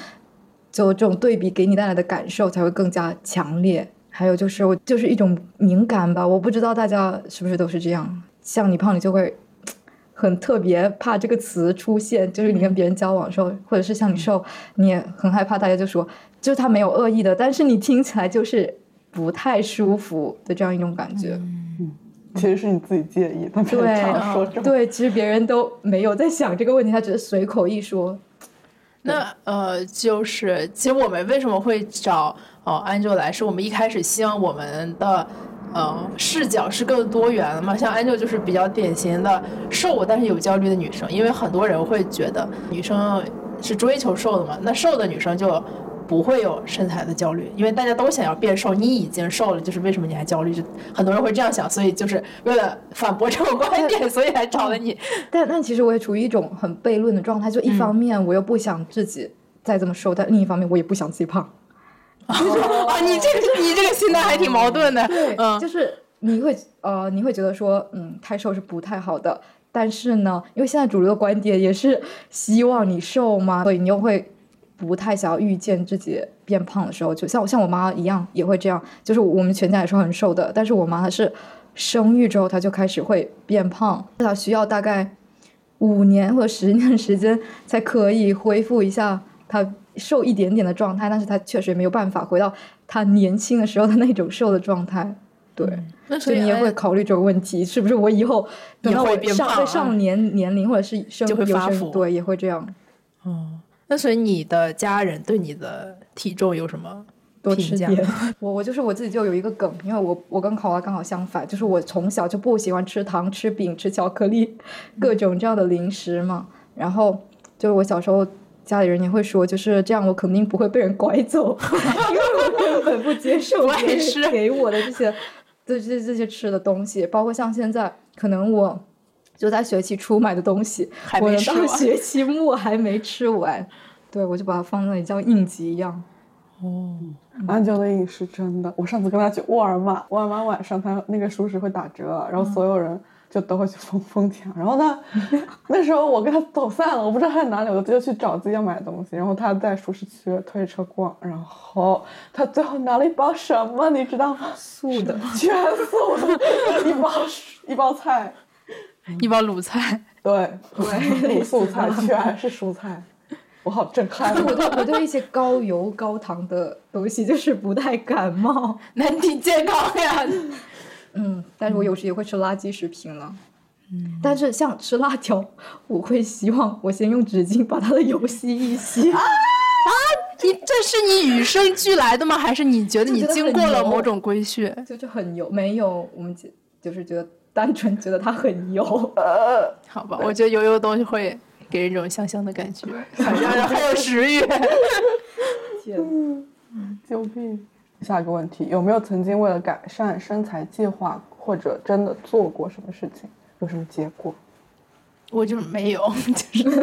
就这种对比给你带来的感受才会更加强烈。还有就是，我就是一种敏感吧，我不知道大家是不是都是这样。像你胖，你就会很特别怕这个词出现，就是你跟别人交往的时候，或者是像你瘦，你也很害怕大家就说，就是他没有恶意的，但是你听起来就是不太舒服的这样一种感觉。嗯，其实是你自己介意，他别人常说这对，其实别人都没有在想这个问题，他只是随口一说。那呃，就是其实我们为什么会找？哦安 l 来是我们一开始希望我们的，呃，视角是更多元的嘛。像安 l 就是比较典型的瘦但是有焦虑的女生，因为很多人会觉得女生是追求瘦的嘛，那瘦的女生就不会有身材的焦虑，因为大家都想要变瘦，你已经瘦了，就是为什么你还焦虑？就很多人会这样想，所以就是为了反驳这种观点，所以才找了你。但但其实我也处于一种很悖论的状态，就一方面我又不想自己再这么瘦，但另一方面我也不想自己胖。啊，你这个你这个心态还挺矛盾的。对，就是你会呃，你会觉得说，嗯，太瘦是不太好的。但是呢，因为现在主流的观点也是希望你瘦嘛，所以你又会不太想要遇见自己变胖的时候。就像像我妈一样，也会这样。就是我们全家也是很瘦的，但是我妈她是生育之后，她就开始会变胖，她需要大概五年或者十年时间才可以恢复一下她。瘦一点点的状态，但是她确实没有办法回到她年轻的时候的那种瘦的状态。对，所以你也会考虑这个问题，是不是我以后等到我上上年年龄或者是生就会发福，对，也会这样。哦，那所以你的家人对你的体重有什么多吃点？我我就是我自己就有一个梗，因为我我跟考拉刚好相反，就是我从小就不喜欢吃糖、吃饼、吃巧克力，各种这样的零食嘛。然后就是我小时候。家里人也会说，就是这样，我肯定不会被人拐走，因为我根本不接受别人给我的这些，这这这些吃的东西，包括像现在，可能我就在学期初买的东西，我到学期末还没吃完，对我就把它放那里，像应急一样。哦，安娇的饮食真的，我上次跟他去沃尔玛，沃尔玛晚上他那个熟食会打折，然后所有人。就都会去疯疯抢，然后呢，那时候我跟他走散了，我不知道他在哪里，我就去找自己要买的东西。然后他在熟食区推车逛，然后他最后拿了一包什么，你知道吗？素的，全素的，一包 一包菜，一包卤菜，对对，卤 素菜全是蔬菜，我好震撼。我对我对一些高油高糖的东西就是不太感冒，那挺健康呀。嗯，但是我有时也会吃垃圾食品了。嗯，但是像吃辣条，我会希望我先用纸巾把它的油吸一吸。啊啊！你这是你与生俱来的吗？还是你觉得你经过了某种规训？就就很油，没有，我们就是觉得单纯觉得它很油。呃，好吧，我觉得油油的东西会给人一种香香的感觉，让人很有食欲。天，救 命！下一个问题，有没有曾经为了改善身材计划或者真的做过什么事情，有什么结果？我就是没有，就是因为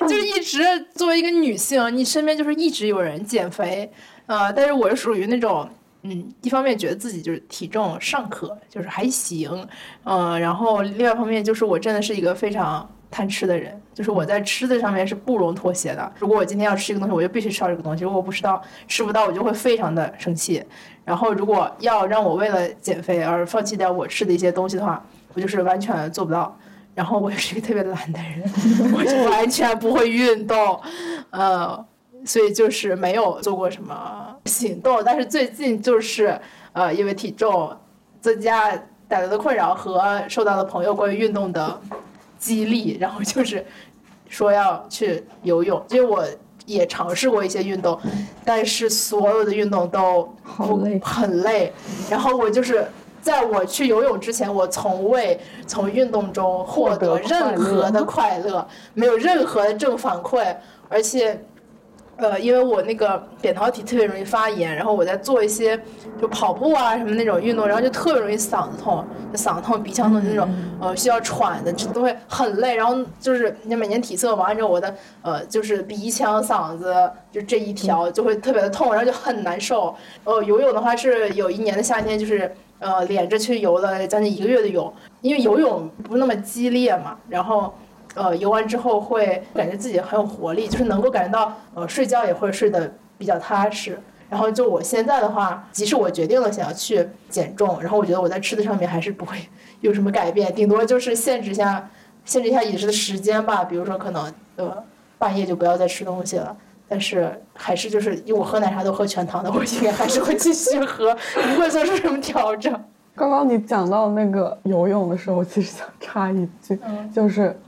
我就是一直作为一个女性，你身边就是一直有人减肥，呃，但是我是属于那种，嗯，一方面觉得自己就是体重尚可，就是还行，嗯，然后另外一方面就是我真的是一个非常。贪吃的人，就是我在吃的上面是不容妥协的。如果我今天要吃一个东西，我就必须吃到这个东西。如果我不吃到，吃不到，我就会非常的生气。然后，如果要让我为了减肥而放弃掉我吃的一些东西的话，我就是完全做不到。然后，我也是一个特别懒的人，我就完全不会运动，呃，所以就是没有做过什么行动。但是最近就是呃，因为体重增加带来的困扰和受到了朋友关于运动的。激励，然后就是说要去游泳，因为我也尝试过一些运动，但是所有的运动都好累，很累。然后我就是在我去游泳之前，我从未从运动中获得任何的快乐，没有任何的正反馈，而且呃，因为我那个扁桃体特别容易发炎，然后我在做一些就跑步啊什么那种运动，然后就特别容易嗓子痛，就嗓子痛、鼻腔痛那种，呃，需要喘的，这都会很累。然后就是你每年体测完之后，我的呃就是鼻腔、嗓子就这一条就会特别的痛，然后就很难受。呃，游泳的话是有一年的夏天，就是呃连着去游了将近一个月的泳，因为游泳不那么激烈嘛，然后。呃，游完之后会感觉自己很有活力，就是能够感觉到，呃，睡觉也会睡得比较踏实。然后就我现在的话，即使我决定了想要去减重，然后我觉得我在吃的上面还是不会 有什么改变，顶多就是限制一下，限制一下饮食的时间吧。比如说可能呃半夜就不要再吃东西了。但是还是就是因为我喝奶茶都喝全糖的，我应该还是会继续喝，不会做出什么调整。刚刚你讲到那个游泳的时候，我其实想插一句，就是。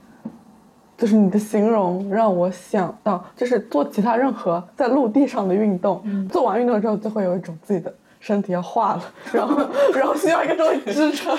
就是你的形容让我想到，就是做其他任何在陆地上的运动，做完运动之后就会有一种自己的身体要化了，然后 然后需要一个东西支撑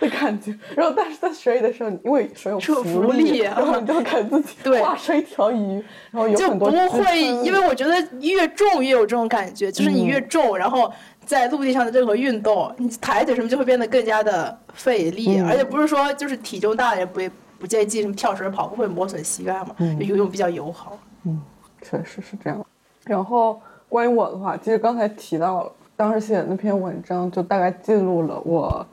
的感觉。然后但是在水里的时候，因为水有浮力，然后你就会感觉自己化成一条鱼，然后有很多就不会，因为我觉得越重越有这种感觉，就是你越重，然后在陆地上的任何运动，你抬腿什么就会变得更加的费力，而且不是说就是体重大的人不会。不建议什么跳绳、跑步会磨损膝盖嘛？游泳比较友好。嗯，确实是这样。然后关于我的话，其实刚才提到了，当时写的那篇文章就大概记录了我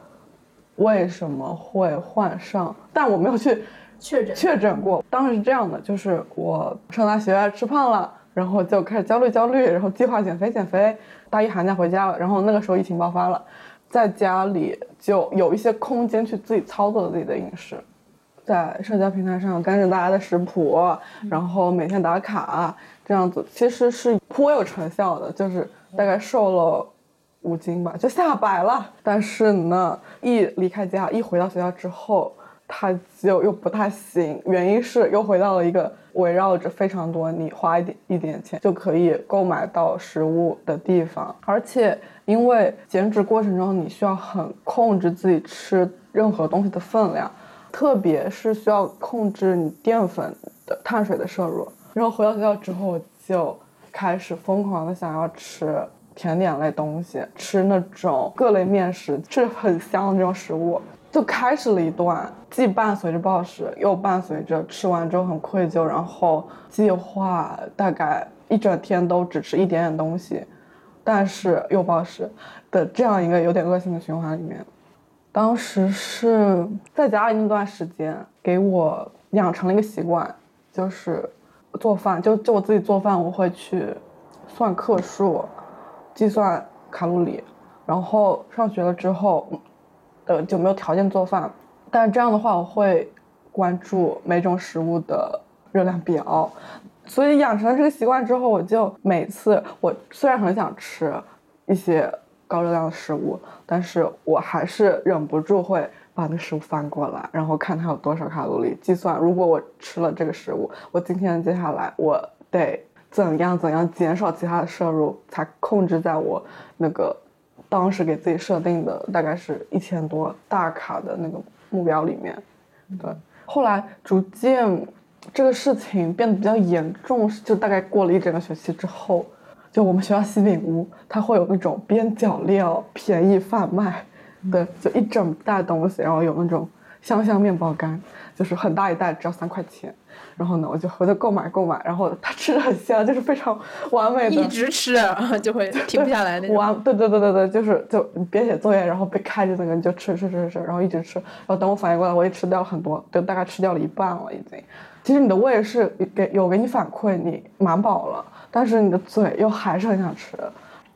为什么会患上，但我没有去确诊确诊过。当时是这样的，就是我上大学吃胖了，然后就开始焦虑焦虑，然后计划减肥减肥。大一寒假回家了，然后那个时候疫情爆发了，在家里就有一些空间去自己操作自己的饮食。在社交平台上跟着大家的食谱，然后每天打卡，这样子其实是颇有成效的，就是大概瘦了五斤吧，就下百了。但是呢，一离开家，一回到学校之后，他就又不太行。原因是又回到了一个围绕着非常多你花一点一点钱就可以购买到食物的地方，而且因为减脂过程中你需要很控制自己吃任何东西的分量。特别是需要控制你淀粉的碳水的摄入，然后回到学校之后就开始疯狂的想要吃甜点类东西，吃那种各类面食，吃很香的这种食物，就开始了一段既伴随着暴食，又伴随着吃完之后很愧疚，然后计划大概一整天都只吃一点点东西，但是又暴食的这样一个有点恶性的循环里面。当时是在家里那段时间，给我养成了一个习惯，就是做饭。就就我自己做饭，我会去算克数，计算卡路里。然后上学了之后，呃，就没有条件做饭。但是这样的话，我会关注每种食物的热量表。所以养成了这个习惯之后，我就每次我虽然很想吃一些。高热量的食物，但是我还是忍不住会把那个食物翻过来，然后看它有多少卡路里，计算如果我吃了这个食物，我今天接下来我得怎样怎样减少其他的摄入，才控制在我那个当时给自己设定的大概是一千多大卡的那个目标里面。对，后来逐渐这个事情变得比较严重，就大概过了一整个学期之后。就我们学校西饼屋，它会有那种边角料便宜贩卖，对，就一整袋东西，然后有那种香香面包干，就是很大一袋，只要三块钱。然后呢，我就我就购买购买，然后它吃的很香，就是非常完美的，一直吃 就会停不下来那种。完，对对对对对，就是就别写作业，然后被开着那个你就吃吃吃吃，然后一直吃，然后等我反应过来，我也吃掉了很多，就大概吃掉了一半了已经。其实你的胃是给有给你反馈，你满饱了。但是你的嘴又还是很想吃，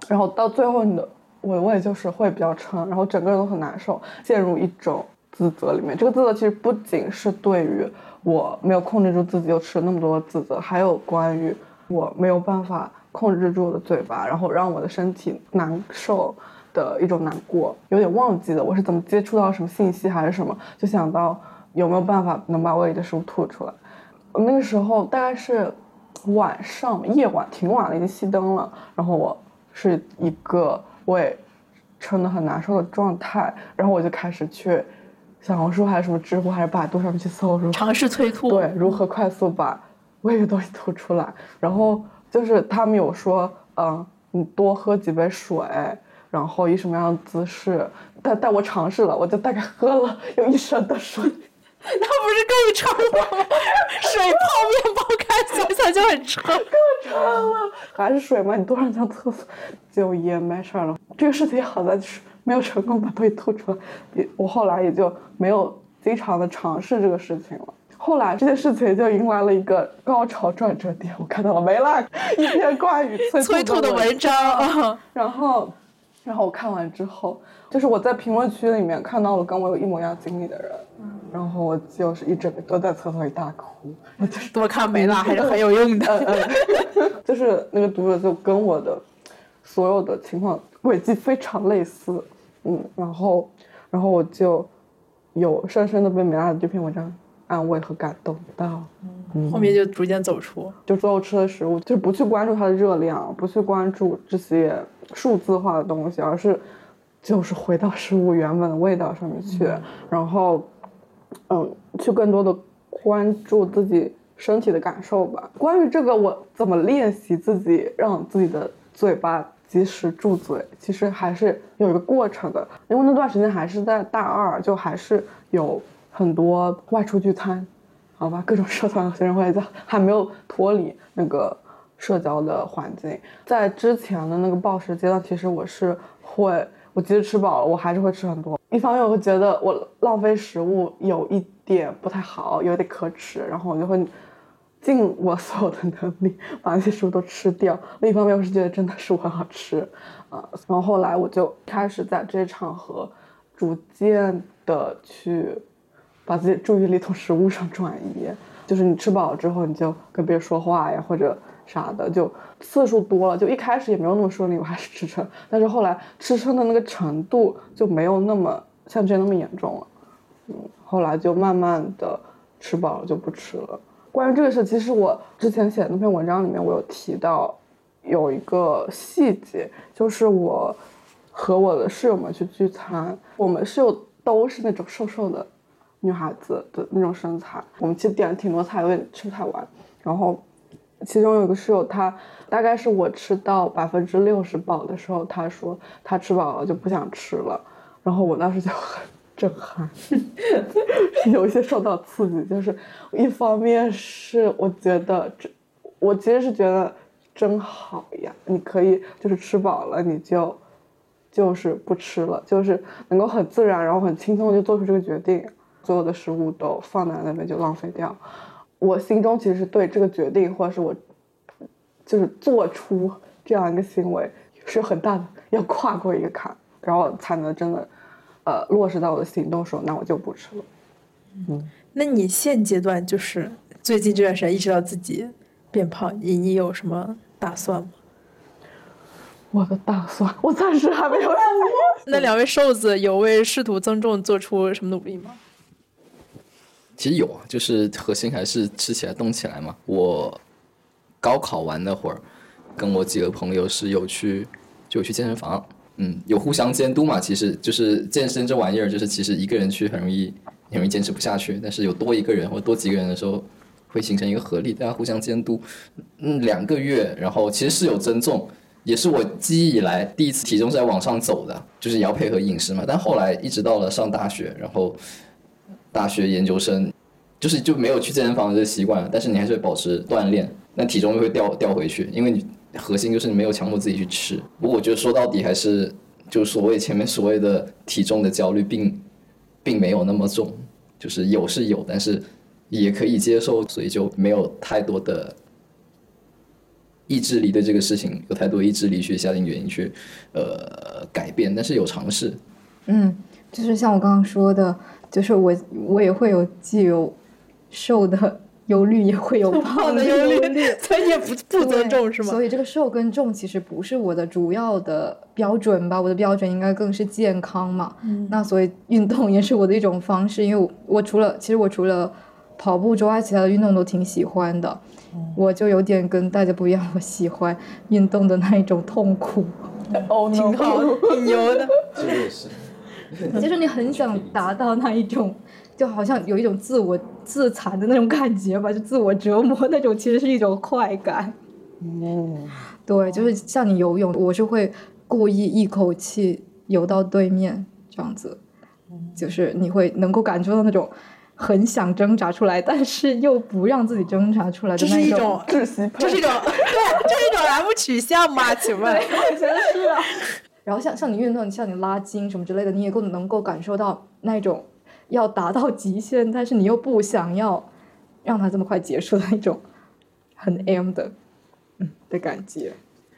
然后到最后你的胃胃就是会比较撑，然后整个人都很难受，陷入一种自责里面。这个自责其实不仅是对于我没有控制住自己又吃了那么多的自责，还有关于我没有办法控制住我的嘴巴，然后让我的身体难受的一种难过。有点忘记了我是怎么接触到什么信息还是什么，就想到有没有办法能把胃里的食物吐出来。那个时候大概是。晚上夜晚挺晚了，已经熄灯了。然后我是一个胃撑得很难受的状态，然后我就开始去小红书还是什么知乎还是百度上面去搜，尝试催吐，对，如何快速把胃的东西吐出来。然后就是他们有说，嗯，你多喝几杯水，然后以什么样的姿势，但但我尝试了，我就大概喝了有一升的水。那不是更撑了吗？水泡面包开，想想就很撑，更撑了。还是水吗？你多上趟厕所就也没事了。这个事情好在就是没有成功把东西吐出来，也我后来也就没有经常的尝试这个事情了。后来这件事情就迎来了一个高潮转折点，我看到了没啦，一篇关于催吐的文章，然后，然后我看完之后，就是我在评论区里面看到了跟我有一模一样经历的人。然后我就是一整个都在厕所里大哭，就 是多看没啦，还是很有用的。就是那个读者就跟我的所有的情况轨迹非常类似，嗯，然后，然后我就有深深的被美拉的这篇文章安慰和感动到，嗯，后面就逐渐走出，就所有吃的食物，就是不去关注它的热量，不去关注这些数字化的东西，而是就是回到食物原本的味道上面去，然后。嗯，去更多的关注自己身体的感受吧。关于这个，我怎么练习自己让自己的嘴巴及时住嘴，其实还是有一个过程的。因为那段时间还是在大二，就还是有很多外出聚餐，好吧，各种社团学生会，在 还没有脱离那个社交的环境。在之前的那个暴食阶段，其实我是会。我即使吃饱了，我还是会吃很多。一方面，我觉得我浪费食物有一点不太好，有点可耻，然后我就会尽我所有的能力把那些食物都吃掉。另一方面，我是觉得真的是很好吃，啊，然后后来我就开始在这些场合逐渐的去把自己注意力从食物上转移，就是你吃饱了之后，你就跟别人说话呀，或者。啥的就次数多了，就一开始也没有那么顺利，我还是吃撑，但是后来吃撑的那个程度就没有那么像之前那么严重了，嗯，后来就慢慢的吃饱了就不吃了。关于这个事，其实我之前写的那篇文章里面我有提到有一个细节，就是我和我的室友们去聚餐，我们室友都是那种瘦瘦的女孩子的那种身材，我们其实点了挺多菜，有点吃不太完，然后。其中有个室友，他大概是我吃到百分之六十饱的时候，他说他吃饱了就不想吃了，然后我当时就很震撼，有一些受到刺激，就是一方面是我觉得这，我其实是觉得真好呀，你可以就是吃饱了你就就是不吃了，就是能够很自然然后很轻松就做出这个决定，所有的食物都放在那边就浪费掉。我心中其实是对这个决定，或者是我就是做出这样一个行为，是有很大的要跨过一个坎，然后才能真的呃落实到我的行动时候，那我就不吃了。嗯，那你现阶段就是最近这段时间意识到自己变胖，你你有什么打算吗？我的打算，我暂时还没有。那两位瘦子有为试图增重做出什么努力吗？其实有啊，就是核心还是吃起来动起来嘛。我高考完那会儿，跟我几个朋友是有去就去健身房，嗯，有互相监督嘛。其实就是健身这玩意儿，就是其实一个人去很容易很容易坚持不下去，但是有多一个人或多几个人的时候，会形成一个合力，大家互相监督。嗯，两个月，然后其实是有增重，也是我记忆以来第一次体重是在往上走的，就是也要配合饮食嘛。但后来一直到了上大学，然后。大学研究生，就是就没有去健身房的习惯，但是你还是会保持锻炼，那体重又会掉掉回去，因为你核心就是你没有强迫自己去吃。不过我觉得说到底还是就所谓前面所谓的体重的焦虑，并并没有那么重，就是有是有，但是也可以接受，所以就没有太多的意志力对这个事情有太多意志力去下定决心去呃改变，但是有尝试。嗯，就是像我刚刚说的。就是我，我也会有既有瘦的忧虑，也会有胖的忧虑，所以也不不尊重是吗？所以这个瘦跟重其实不是我的主要的标准吧？我的标准应该更是健康嘛。嗯那所以运动也是我的一种方式，因为我除了其实我除了跑步之外，其他的运动都挺喜欢的。我就有点跟大家不一样，我喜欢运动的那一种痛苦。哦，挺好，挺牛的。其实也是。就是你很想达到那一种，就好像有一种自我自残的那种感觉吧，就自我折磨那种，其实是一种快感。嗯，对，就是像你游泳，我是会故意一口气游到对面这样子，就是你会能够感受到那种很想挣扎出来，但是又不让自己挣扎出来的这是那一种窒息 这是一种 对，这是一种 M 取向吗？请问？我觉得是啊。然后像像你运动，像你拉筋什么之类的，你也够能够感受到那种要达到极限，但是你又不想要让它这么快结束的一种很 M 的嗯的感觉。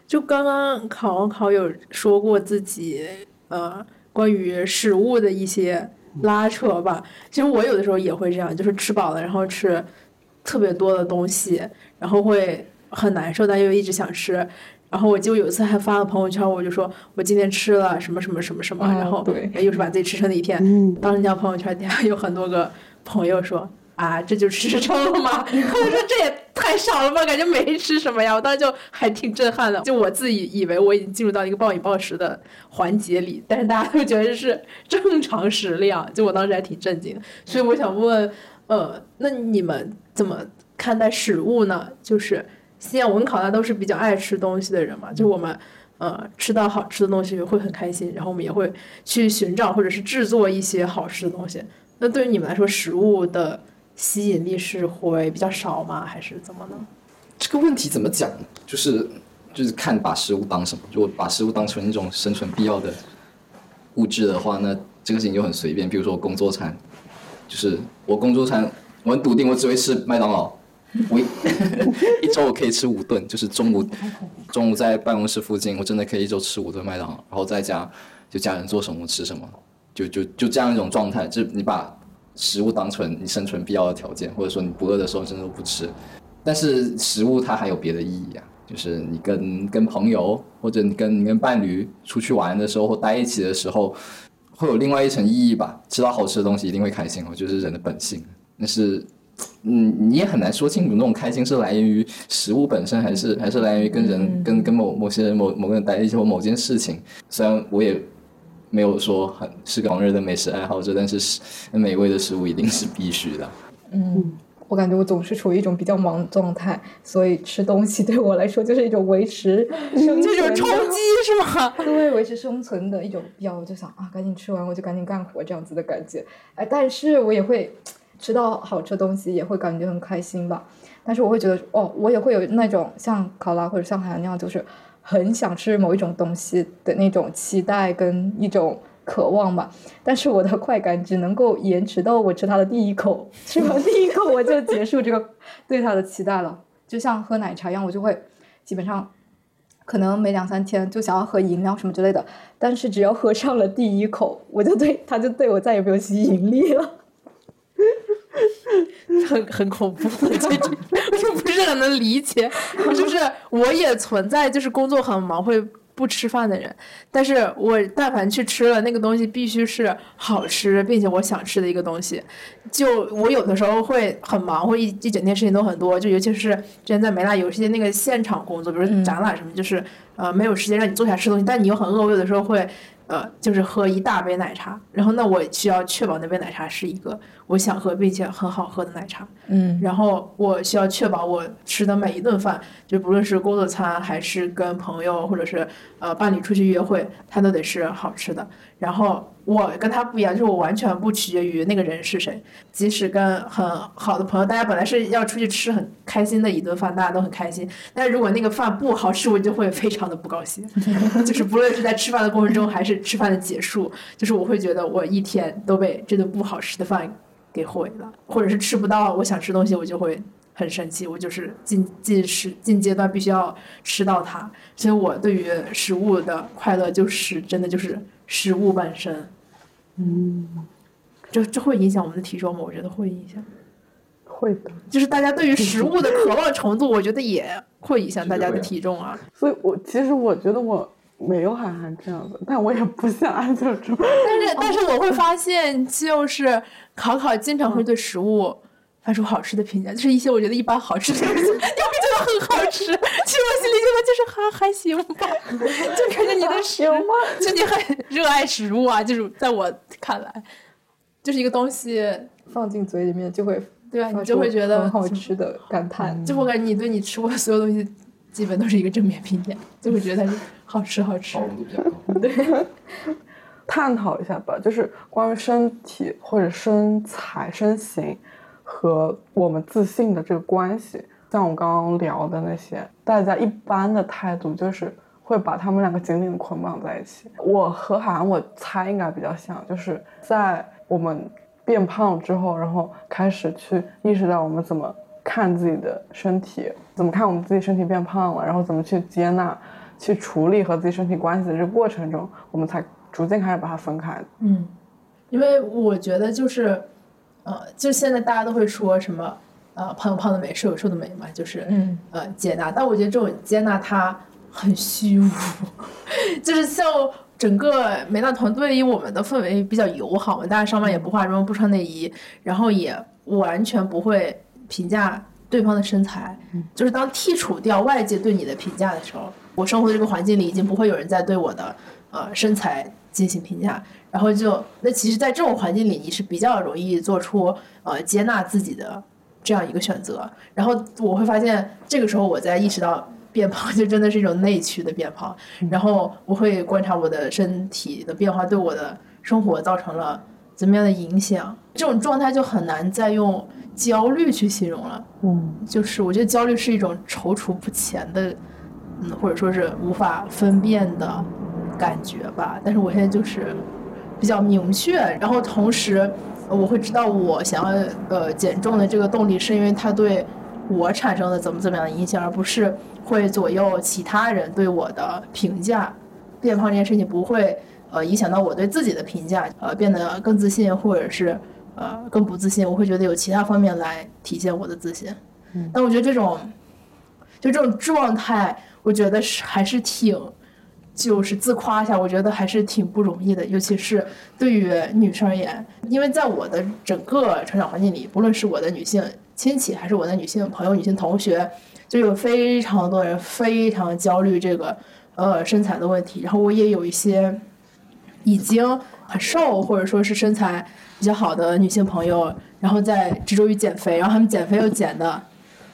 就刚刚考考有说过自己呃关于食物的一些拉扯吧。其实我有的时候也会这样，就是吃饱了，然后吃特别多的东西，然后会很难受，但又一直想吃。然后我记得有一次还发了朋友圈，我就说我今天吃了什么什么什么什么，哦然后对又是把自己吃撑的一天。嗯当时那条朋友圈底下有很多个朋友说啊，这就吃撑了吗？我说这也太少了吧，感觉没吃什么呀。我当时就还挺震撼的，就我自己以为我已经进入到一个暴饮暴食的环节里，但是大家都觉得是正常食量，就我当时还挺震惊的。所以我想问，呃，那你们怎么看待食物呢？就是西安、文考大都是比较爱吃东西的人嘛，就我们。呃，吃到好吃的东西会很开心，然后我们也会去寻找或者是制作一些好吃的东西。那对于你们来说，食物的吸引力是会比较少吗？还是怎么呢？这个问题怎么讲？就是就是看把食物当什么。如果把食物当成一种生存必要的物质的话，那这个事情就很随便。比如说我工作餐，就是我工作餐，我很笃定我只会吃麦当劳。我 一周我可以吃五顿，就是中午中午在办公室附近，我真的可以一周吃五顿麦当劳，然后在家就家人做什么吃什么，就就就这样一种状态，就你把食物当成你生存必要的条件，或者说你不饿的时候真的都不吃。但是食物它还有别的意义啊，就是你跟跟朋友或者你跟你跟伴侣出去玩的时候或待一起的时候，会有另外一层意义吧。吃到好吃的东西一定会开心，我觉得是人的本性。但是，嗯，你也很难说清楚那种开心是来源于食物本身，还是还是来源于跟人、跟跟某某些人某某个人待在一起或某件事情。虽然我也没有说很是个狂热的美食爱好者，但是食美味的食物一定是必须的。嗯我感觉我总是处于一种比较忙的状态，所以吃东西对我来说就是一种维持生这种存冲击是吗？对，维持生存的一种必要，我就想啊，赶紧吃完我就赶紧干活这样子的感觉。哎，但是我也会吃到好吃的东西，也会感觉很开心吧。但是我会觉得，哦，我也会有那种像考拉或者像海洋那样，就是很想吃某一种东西的那种期待跟一种渴望吧。但是我的快感只能够延迟到我吃它的第一口，吃完第一口我就结束这个对它的期待了。就像喝奶茶一样，我就会基本上可能每两三天就想要喝饮料什么之类的，但是只要喝上了第一口，我就对它就对我再也没有吸引力了。很 很恐怖，这种我不是很能理解。就是我也存在，就是工作很忙会不吃饭的人，但是我但凡去吃了那个东西，必须是好吃并且我想吃的一个东西。就我有的时候会很忙，会一一整天事情都很多，就尤其是之前在梅拉有一些那个现场工作，比如展览什么，就是呃没有时间让你坐下吃东西，但你又很饿，我有的时候会。呃，就是喝一大杯奶茶，然后那我需要确保那杯奶茶是一个我想喝并且很好喝的奶茶，嗯然后我需要确保我吃的每一顿饭，就不论是工作餐还是跟朋友或者是呃伴侣出去约会，它都得是好吃的。然后我跟他不一样，就是我完全不取决于那个人是谁，即使跟很好的朋友，大家本来是要出去吃很开心的一顿饭，大家都很开心，但是如果那个饭不好吃，我就会非常的不高兴，就是不论是在吃饭的过程中还是吃饭的结束，就是我会觉得我一天都被这顿不好吃的饭给毁了，或者是吃不到我想吃的东西，我就会很生气。我就是进进食进阶段必须要吃到它，所以我对于食物的快乐就是真的就是食物本身。嗯，这这会影响我们的体重吗？我觉得会影响。会的。就是大家对于食物的渴望程度，我觉得也会影响大家的体重啊。所以我其实我觉得我没有涵涵这样子，但我也不像安就这么。但是但是我会发现，就是考考经常会对食物发出好吃的评价，就是一些我觉得一般好吃的东西，你会觉得很好吃，其实我心里觉得就是还还行吧，就感觉你的食有吗？就你很热爱食物啊，就是在我看来，就是一个东西，放进嘴里面就会对吧？你就会觉得很好吃的感叹。就我感觉你对你吃过的所有东西基本都是一个正面评价，就会觉得它是好吃好吃。对，探讨一下吧，就是关于身体或者身材、身形和我们自信的这个关系。像我刚刚聊的那些，大家一般的态度就是会把他们两个紧紧捆绑在一起。我和海涵，我猜应该比较像，就是在我们变胖之后，然后开始去意识到我们怎么看自己的身体，怎么看我们自己身体变胖了，然后怎么去接纳、去处理和自己身体关系的这个过程中，我们才逐渐开始把它分开。嗯，因为我觉得就是，呃，就现在大家都会说什么，呃，胖有胖的美，瘦有瘦的美嘛，就是，嗯，呃，接纳。但我觉得这种接纳它很虚无，就是像整个美娜团队，因为我们的氛围比较友好嘛，大家上班也不化妆、不穿内衣，然后也完全不会评价对方的身材。就是当剔除掉外界对你的评价的时候，我生活的这个环境里已经不会有人再对我的呃身材进行评价。然后就那其实，在这种环境里，你是比较容易做出呃接纳自己的这样一个选择。然后我会发现，这个时候我在意识到变胖就真的是一种内驱的变胖。然后我会观察我的身体的变化对我的生活造成了怎么样的影响。这种状态就很难再用焦虑去形容了。嗯，就是我觉得焦虑是一种踌躇不前的，嗯，或者说是无法分辨的感觉吧。但是我现在就是比较明确，然后同时呃我会知道我想要呃减重的这个动力是因为它对我产生的怎么怎么样的影响，而不是会左右其他人对我的评价。变胖这件事情不会呃影响到我对自己的评价，呃变得更自信，或者是呃更不自信。我会觉得有其他方面来体现我的自信。嗯但我觉得这种就这种状态，我觉得是还是挺。就是自夸一下，我觉得还是挺不容易的，尤其是对于女生而言，因为在我的整个成长环境里，不论是我的女性亲戚，还是我的女性朋友、女性同学，就有非常多人非常焦虑这个呃身材的问题。然后我也有一些已经很瘦或者说是身材比较好的女性朋友，然后在执着于减肥，然后她们减肥又减的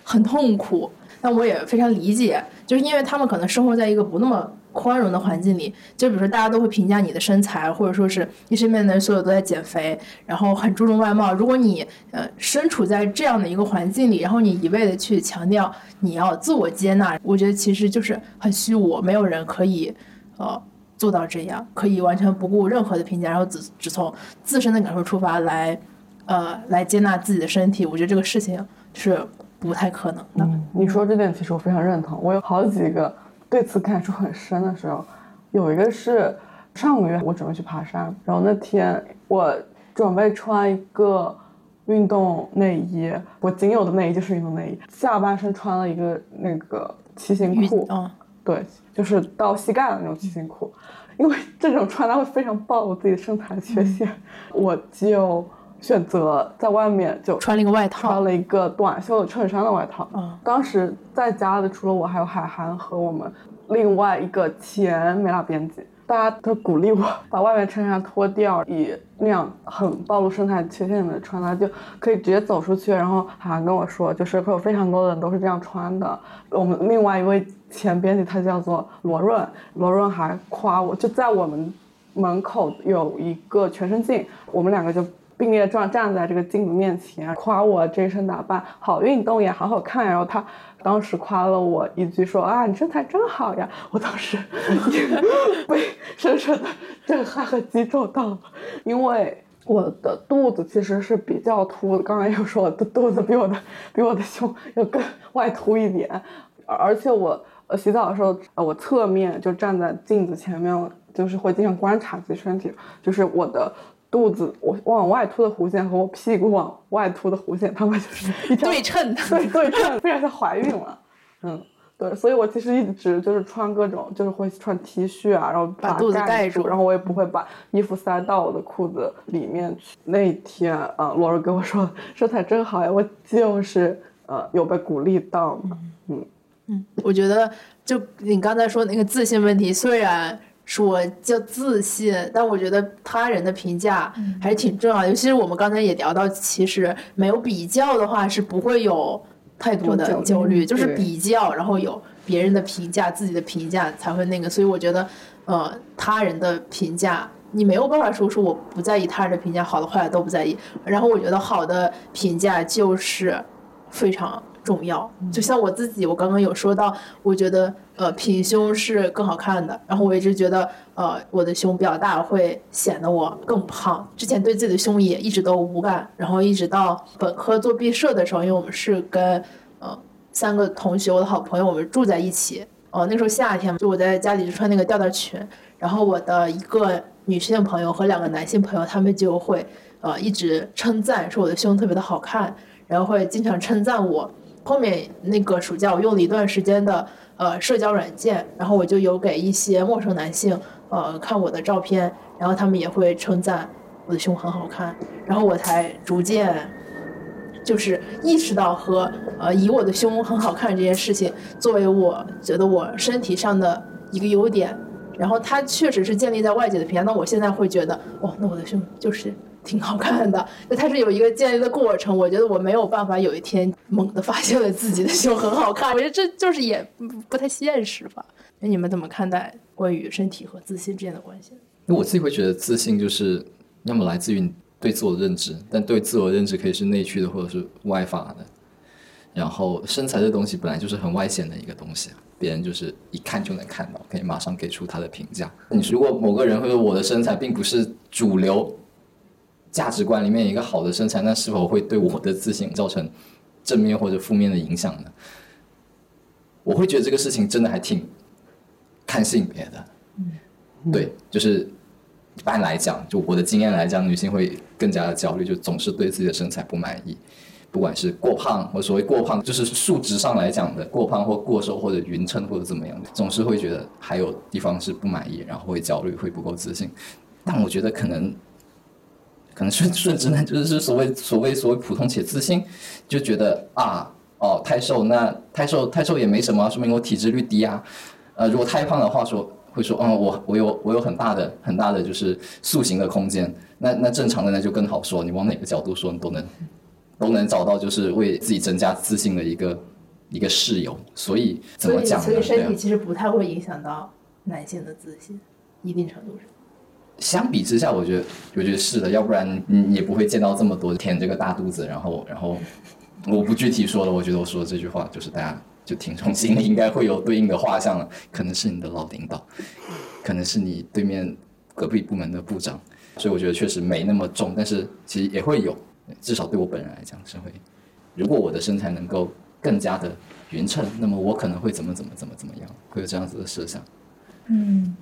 很痛苦。但我也非常理解，就是因为他们可能生活在一个不那么宽容的环境里，就比如说大家都会评价你的身材，或者说是你身边的人所有都在减肥，然后很注重外貌。如果你呃身处在这样的一个环境里，然后你一味的去强调你要自我接纳，我觉得其实就是很虚无，没有人可以呃做到这样，可以完全不顾任何的评价，然后只只从自身的感受出发来呃来接纳自己的身体。我觉得这个事情是不太可能的。你说这点其实我非常认同，我有好几个对此感触很深的时候，有一个是上个月我准备去爬山，然后那天我准备穿一个运动内衣，我仅有的内衣就是运动内衣，下半身穿了一个那个骑行裤，嗯，对，就是到膝盖的那种骑行裤，因为这种穿搭会非常暴露自己的身材缺陷，我就选择在外面就穿了一个外套穿了一个短袖的衬衫的外套。嗯当时在家的除了我，还有海涵和我们另外一个前美拉编辑，大家都鼓励我把外面衬衫脱掉，以那样很暴露身材缺陷的穿搭就可以直接走出去。然后海涵跟我说，就是会有非常多的人都是这样穿的。我们另外一位前编辑他叫做罗润，罗润还夸我，就在我们门口有一个全身镜，我们两个就并列站站在这个镜子面前，夸我这身打扮好运动呀，好好看呀。然后他当时夸了我一句说啊，你身材真好呀。我当时 被深深的震撼和击中到了，因为。我的肚子其实是比较凸的，刚才又说我的肚子比我的比我的胸要更外凸一点，而而且我呃洗澡的时候，呃我侧面就站在镜子前面，就是会经常观察自己身体，就是我的肚子我往外凸的弧线和我屁股往外凸的弧线，它们就是一条对称的。对对称，非常像怀孕了，嗯。对，所以我其实一直就是穿各种，就是会穿 T 恤啊，然后把肚子盖盖住然后我也不会把衣服塞到我的裤子里面去。那一天，啊，罗瑞跟我说身材真好呀，我就是呃有被鼓励到嘛，嗯嗯我觉得就你刚才说那个自信问题，虽然说叫自信，但我觉得他人的评价还是挺重要的。尤其是我们刚才也聊到，其实没有比较的话是不会有太多的焦虑，就是比较，然后有别人的评价、自己的评价才会那个。所以我觉得，呃，他人的评价你没有办法说出我不在意他人的评价，好的坏的都不在意。然后我觉得好的评价就是非常。重要，就像我自己，我刚刚有说到，我觉得呃平胸是更好看的，然后我一直觉得呃我的胸比较大会显得我更胖。之前对自己的胸也一直都无感，然后一直到本科做毕设的时候，因为我们是跟呃三个同学，我的好朋友，我们住在一起。呃那时候夏天就我在家里就穿那个吊带裙，然后我的一个女性朋友和两个男性朋友，他们就会呃一直称赞说我的胸特别的好看，然后会经常称赞我。后面那个暑假，我用了一段时间的呃社交软件，然后我就有给一些陌生男性呃看我的照片，然后他们也会称赞我的胸很好看，然后我才逐渐就是意识到和呃以我的胸很好看这件事情作为我觉得我身体上的一个优点，然后它确实是建立在外界的评价，那我现在会觉得哦，那我的胸就是。挺好看的，那它是有一个建立的过程。我觉得我没有办法有一天猛地发现了自己的胸很好看，我觉得这就是也不太现实吧。那你们怎么看待关于身体和自信之间的关系？那我自己会觉得自信就是要么来自于对自我的认知，但对自我认知可以是内驱的或者是外发的。然后身材这东西本来就是很外显的一个东西，别人就是一看就能看到，可以马上给出他的评价。你如果某个人或者我的身材并不是主流。价值观里面一个好的身材，那是否会对我的自信造成正面或者负面的影响呢？我会觉得这个事情真的还挺看性别的。对，就是一般来讲，就我的经验来讲，女性会更加的焦虑，就总是对自己的身材不满意，不管是过胖或所谓过胖，就是数值上来讲的过胖或过瘦或者匀称或者怎么样，总是会觉得还有地方是不满意，然后会焦虑，会不够自信。但我觉得可能。可能顺 顺直男就是所谓所谓所谓普通且自信，就觉得啊哦太瘦那太瘦太瘦也没什么，说明我体脂率低啊。呃，如果太胖的话，说会说嗯我我有我有很大的很大的就是塑形的空间。那那正常的那就更好说，你往哪个角度说你都能都能找到就是为自己增加自信的一个一个室友。所以怎么讲呢？所以身体其实不太会影响到男性的自信，一定程度上。相比之下，我觉得我觉得是的，要不然你也不会见到这么多填这个大肚子，然后然后我不具体说了，我觉得我说的这句话就是大家就听从心里应该会有对应的画像了，可能是你的老领导，可能是你对面隔壁部门的部长，所以我觉得确实没那么重，但是其实也会有，至少对我本人来讲是会。如果我的身材能够更加的匀称，那么我可能会怎么怎么怎么怎么样，会有这样子的设想。嗯。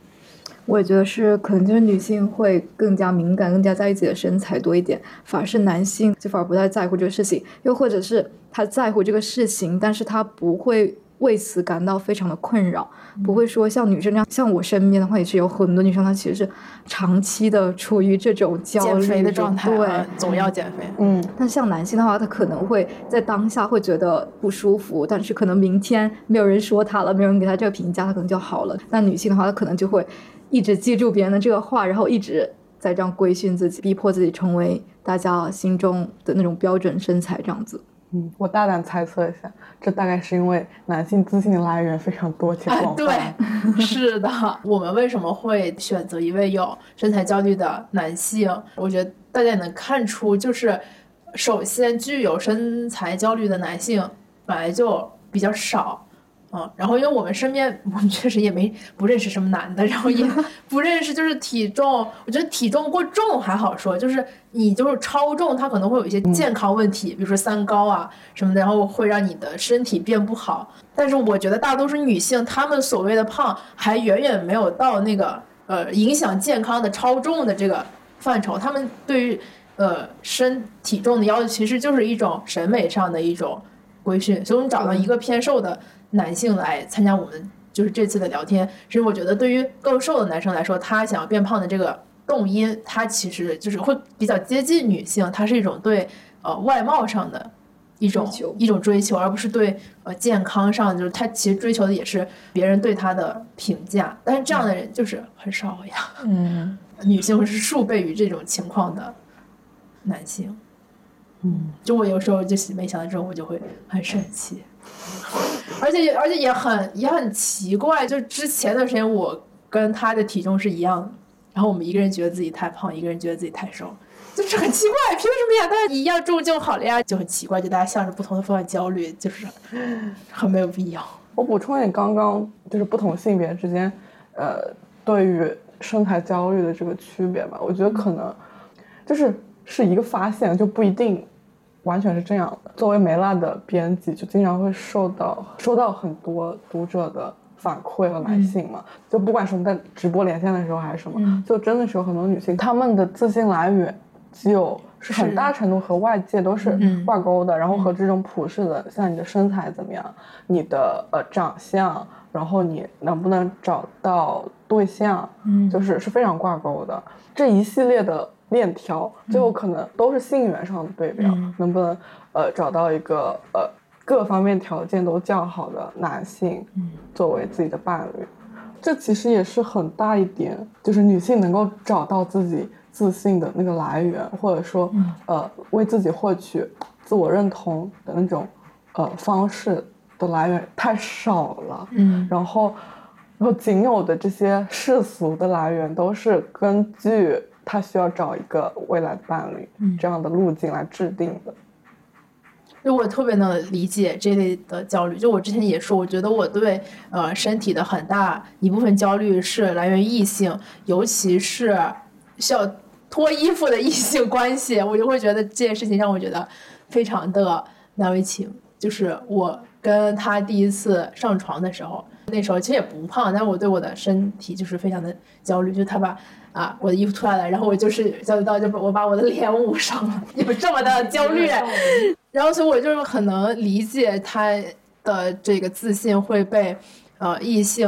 我也觉得是，可能就是女性会更加敏感，更加在意自己的身材多一点，反而是男性就反而不太在乎这个事情，又或者是他在乎这个事情，但是他不会为此感到非常的困扰，不会说像女生这样，像我身边的话也是有很多女生，她其实是长期的处于这种焦虑的状态，对，总要减肥，嗯，但像男性的话，他可能会在当下会觉得不舒服，但是可能明天没有人说他了，没有人给他这个评价，他可能就好了。但女性的话，她可能就会。一直记住别人的这个话，然后一直在这样规训自己，逼迫自己成为大家心中的那种标准身材，这样子。嗯，我大胆猜测一下，这大概是因为男性自信的来源非常多且广泛。对，是的。我们为什么会选择一位有身材焦虑的男性？我觉得大家也能看出，就是首先具有身材焦虑的男性本来就比较少。嗯，然后因为我们身边，我们确实也没不认识什么男的，然后也 不认识就是体重，我觉得体重过重还好说，就是你就是超重，它可能会有一些健康问题，比如说三高啊什么的，然后会让你的身体变不好。但是我觉得大多数女性，她们所谓的胖，还远远没有到那个呃影响健康的超重的这个范畴。她们对于呃身体重的要求，其实就是一种审美上的一种规训。所以我们找到一个偏瘦的。男性来参加我们就是这次的聊天，其实我觉得对于更瘦的男生来说，他想要变胖的这个动因，他其实就是会比较接近女性，它是一种对呃外貌上的一种一种追求，而不是对呃健康上，就是他其实追求的也是别人对他的评价。但是这样的人就是很少呀，嗯，女性是数倍于这种情况的男性，嗯，就我有时候就没想到这种，我就会很生气。而且而且也很也很奇怪，就之前段时间我跟他的体重是一样的，然后我们一个人觉得自己太胖，一个人觉得自己太瘦，就是很奇怪，凭什么呀？大家一样重就好了呀，就很奇怪，就大家向着不同的方向焦虑，就是 很没有必要。我补充一点，刚刚就是不同性别之间，呃，对于身材焦虑的这个区别吧，我觉得可能就是是一个发现，就不一定。完全是这样的。作为梅辣的编辑，就经常会受到收到很多读者的反馈和来信嘛。就不管是我们在直播连线的时候还是什么，就真的是有很多女性，她们的自信来源就是很大程度和外界都是挂钩的。然后和这种普世的，像你的身材怎么样，你的呃长相，然后你能不能找到对象，嗯，就是是非常挂钩的。这一系列的。链条最后可能都是性缘上的对标，能不能呃找到一个呃各方面条件都较好的男性作为自己的伴侣，这其实也是很大一点，就是女性能够找到自己自信的那个来源，或者说呃为自己获取自我认同的那种呃方式的来源太少了，嗯，然后然后仅有的这些世俗的来源都是根据。他需要找一个未来的伴侣，这样的路径来制定的。就我特别能理解这类的焦虑。就我之前也说，我觉得我对呃身体的很大一部分焦虑是来源于异性，尤其是需要脱衣服的异性关系，我就会觉得这件事情让我觉得非常的难为情。就是我跟他第一次上床的时候，那时候其实也不胖，但是我对我的身体就是非常的焦虑，就他把。啊，我的衣服脱下来，然后我就是焦虑到，就我把我的脸捂上了，有这么的焦虑。然后，所以我就是很能理解他的这个自信会被呃异性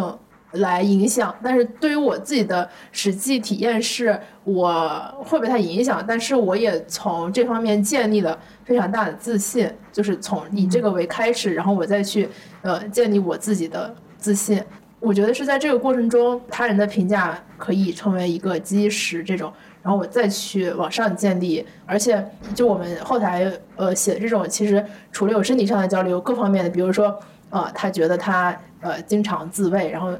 来影响。但是对于我自己的实际体验是，我会被他影响，但是我也从这方面建立了非常大的自信，就是从以这个为开始，然后我再去呃建立我自己的自信。我觉得是在这个过程中，他人的评价可以成为一个基石，这种，然后我再去往上建立。而且，就我们后台呃写这种，其实除了有身体上的交流，各方面的，比如说，呃，他觉得他呃经常自慰，然后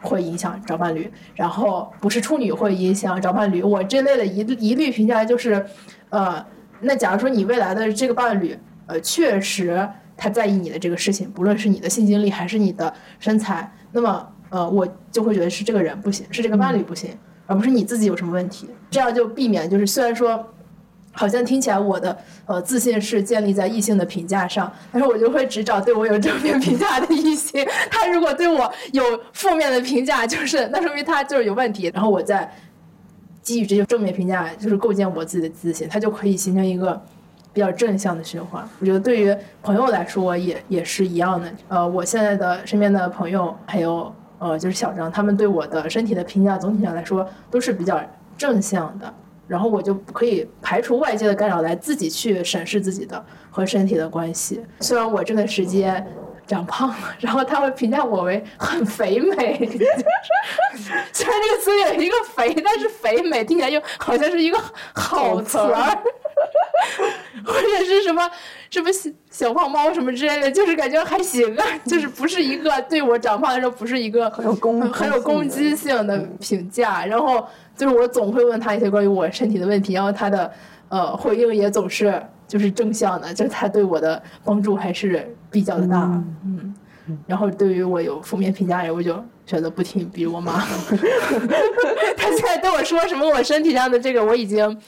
会影响找伴侣，然后不是处女会影响找伴侣。我这类的一一律评价就是，呃，那假如说你未来的这个伴侣，呃，确实他在意你的这个事情，不论是你的性经历还是你的身材。那么，呃，我就会觉得是这个人不行，是这个伴侣不行，而不是你自己有什么问题。这样就避免，就是虽然说，好像听起来我的呃自信是建立在异性的评价上，但是我就会只找对我有正面评价的异性。他如果对我有负面的评价，就是那说明他就是有问题。然后我再基于这些正面评价，就是构建我自己的自信，他就可以形成一个。比较正向的循环，我觉得对于朋友来说也也是一样的。呃，我现在的身边的朋友还有呃，就是小张，他们对我的身体的评价总体上来说都是比较正向的。然后我就可以排除外界的干扰，来自己去审视自己的和身体的关系。虽然我这段时间长胖了，然后他会评价我为很肥美。虽然这个词有一个肥，但是肥美听起来又好像是一个好词儿。或者是什么什么小小胖猫什么之类的，就是感觉还行啊，就是不是一个对我长胖来说不是一个很有攻很有攻击性的评价。然后就是我总会问他一些关于我身体的问题，然后他的呃回应也总是就是正向的，就是他对我的帮助还是比较的大。嗯，然后对于我有负面评价人，我就选择不听，比如我妈，他现在对我说什么我身体上的这个我已经。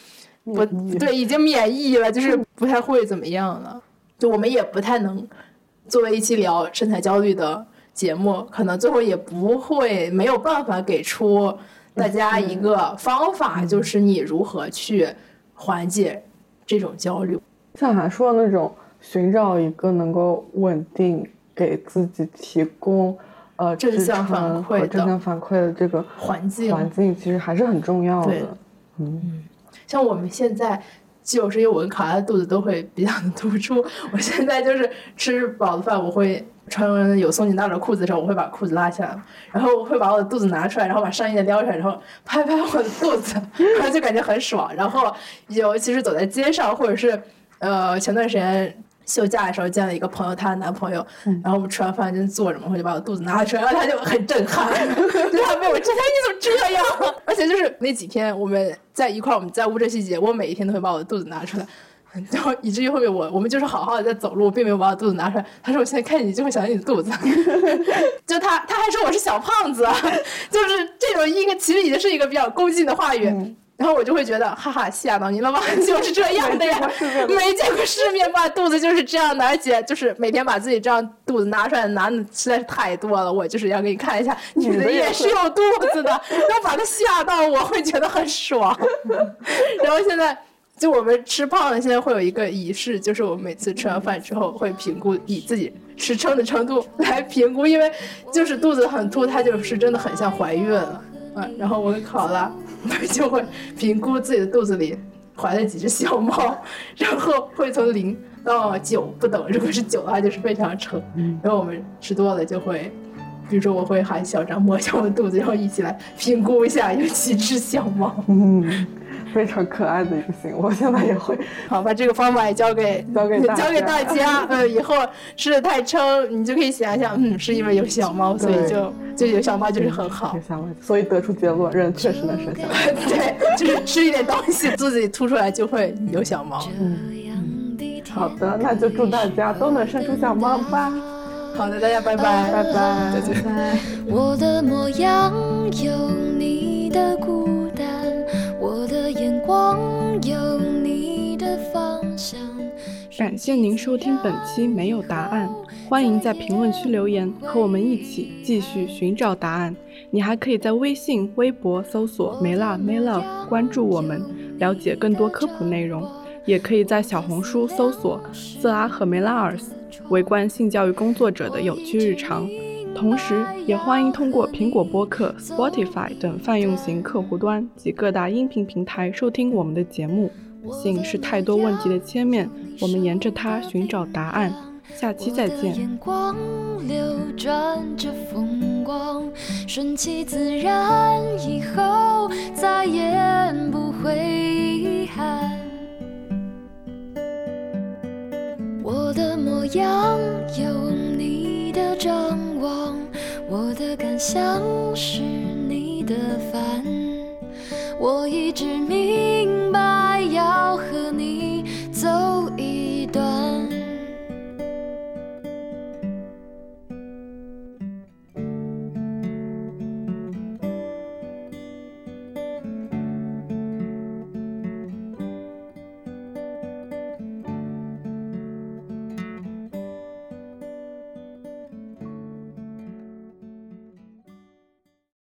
不对，已经免疫了，就是不太会怎么样了。就我们也不太能作为一期聊身材焦虑的节目，可能最后也不会没有办法给出大家一个方法，就是你如何去缓解这种焦虑。像韩说的那种，寻找一个能够稳定给自己提供呃正向反馈、正向反馈的这个环境，环境其实还是很重要的。嗯。像我们现在，就是因为我跟卡拉的肚子都会比较的 突出。我现在就是吃饱了饭，我会穿有松紧带的裤子的时候，我会把裤子拉起来，然后我会把我的肚子拿出来，然后把上衣撩出来，然后拍拍我的肚子，然后就感觉很爽。然后尤其是走在街上，或者是呃前段时间。休假的时候见了一个朋友，她的男朋友，然后我们吃完饭就坐着嘛，我就把我肚子拿出来，然后他就很震撼，就他被我震撼，你怎么这样？而且就是那几天我们在一块儿，我们在乌镇戏节，我每一天都会把我的肚子拿出来。然后以至于后面我我们就是好好的在走路，并没有把我肚子拿出来。他说我现在看你就会想起你的肚子，就他他还说我是小胖子，就是这种一个其实已经是一个比较恭敬的话语。然后我就会觉得哈哈吓到你了吧，就是这样的呀，没见过世面吧，肚子就是这样的，而且就是每天把自己这样肚子拿出来男的实在是太多了。我就是要给你看一下，女的也是有肚子的，然后把它吓到，我会觉得很爽。然后现在。就我们吃胖了，现在会有一个仪式，就是我们每次吃完饭之后会评估，以自己吃撑的程度来评估，因为就是肚子很凸，它就是真的很像怀孕了，嗯，然后我跟考拉就会评估自己的肚子里怀了几只小猫，然后会从零到九不等，如果是九的话就是非常撑，然后我们吃多了就会，比如说我会喊小张摸一下我的肚子，然后一起来评估一下有几只小猫。非常可爱的一个行为，我现在也会。好，把这个方法也交给 交给交给大家。呃，以后吃的太撑，你就可以想想，嗯，是因为有小猫，所以就就有小猫就是很好。有小猫，所以得出结论，人确实能生小猫。对，就是吃一点东西，肚子里凸出来就会有小猫。嗯，好的，那就祝大家都能生出小猫吧。好的，大家拜拜，拜拜，再见。我的模样有你的孤光有你的方向感谢您收听本期没有答案，欢迎在评论区留言，和我们一起继续寻找答案。你还可以在微信、微博搜索“梅辣 May Love” 关注我们，了解更多科普内容。也可以在小红书搜索“瑟阿和梅拉尔斯”，围观性教育工作者的有趣日常。同时，也欢迎通过苹果播客、Spotify 等泛用型客户端及各大音频平台收听我们的节目。性是太多问题的切面，我们沿着它寻找答案。下期再见。顺其自然，以后再也不会遗憾。我的模样有你的望我的感想是你的烦，我一直明白要和你走。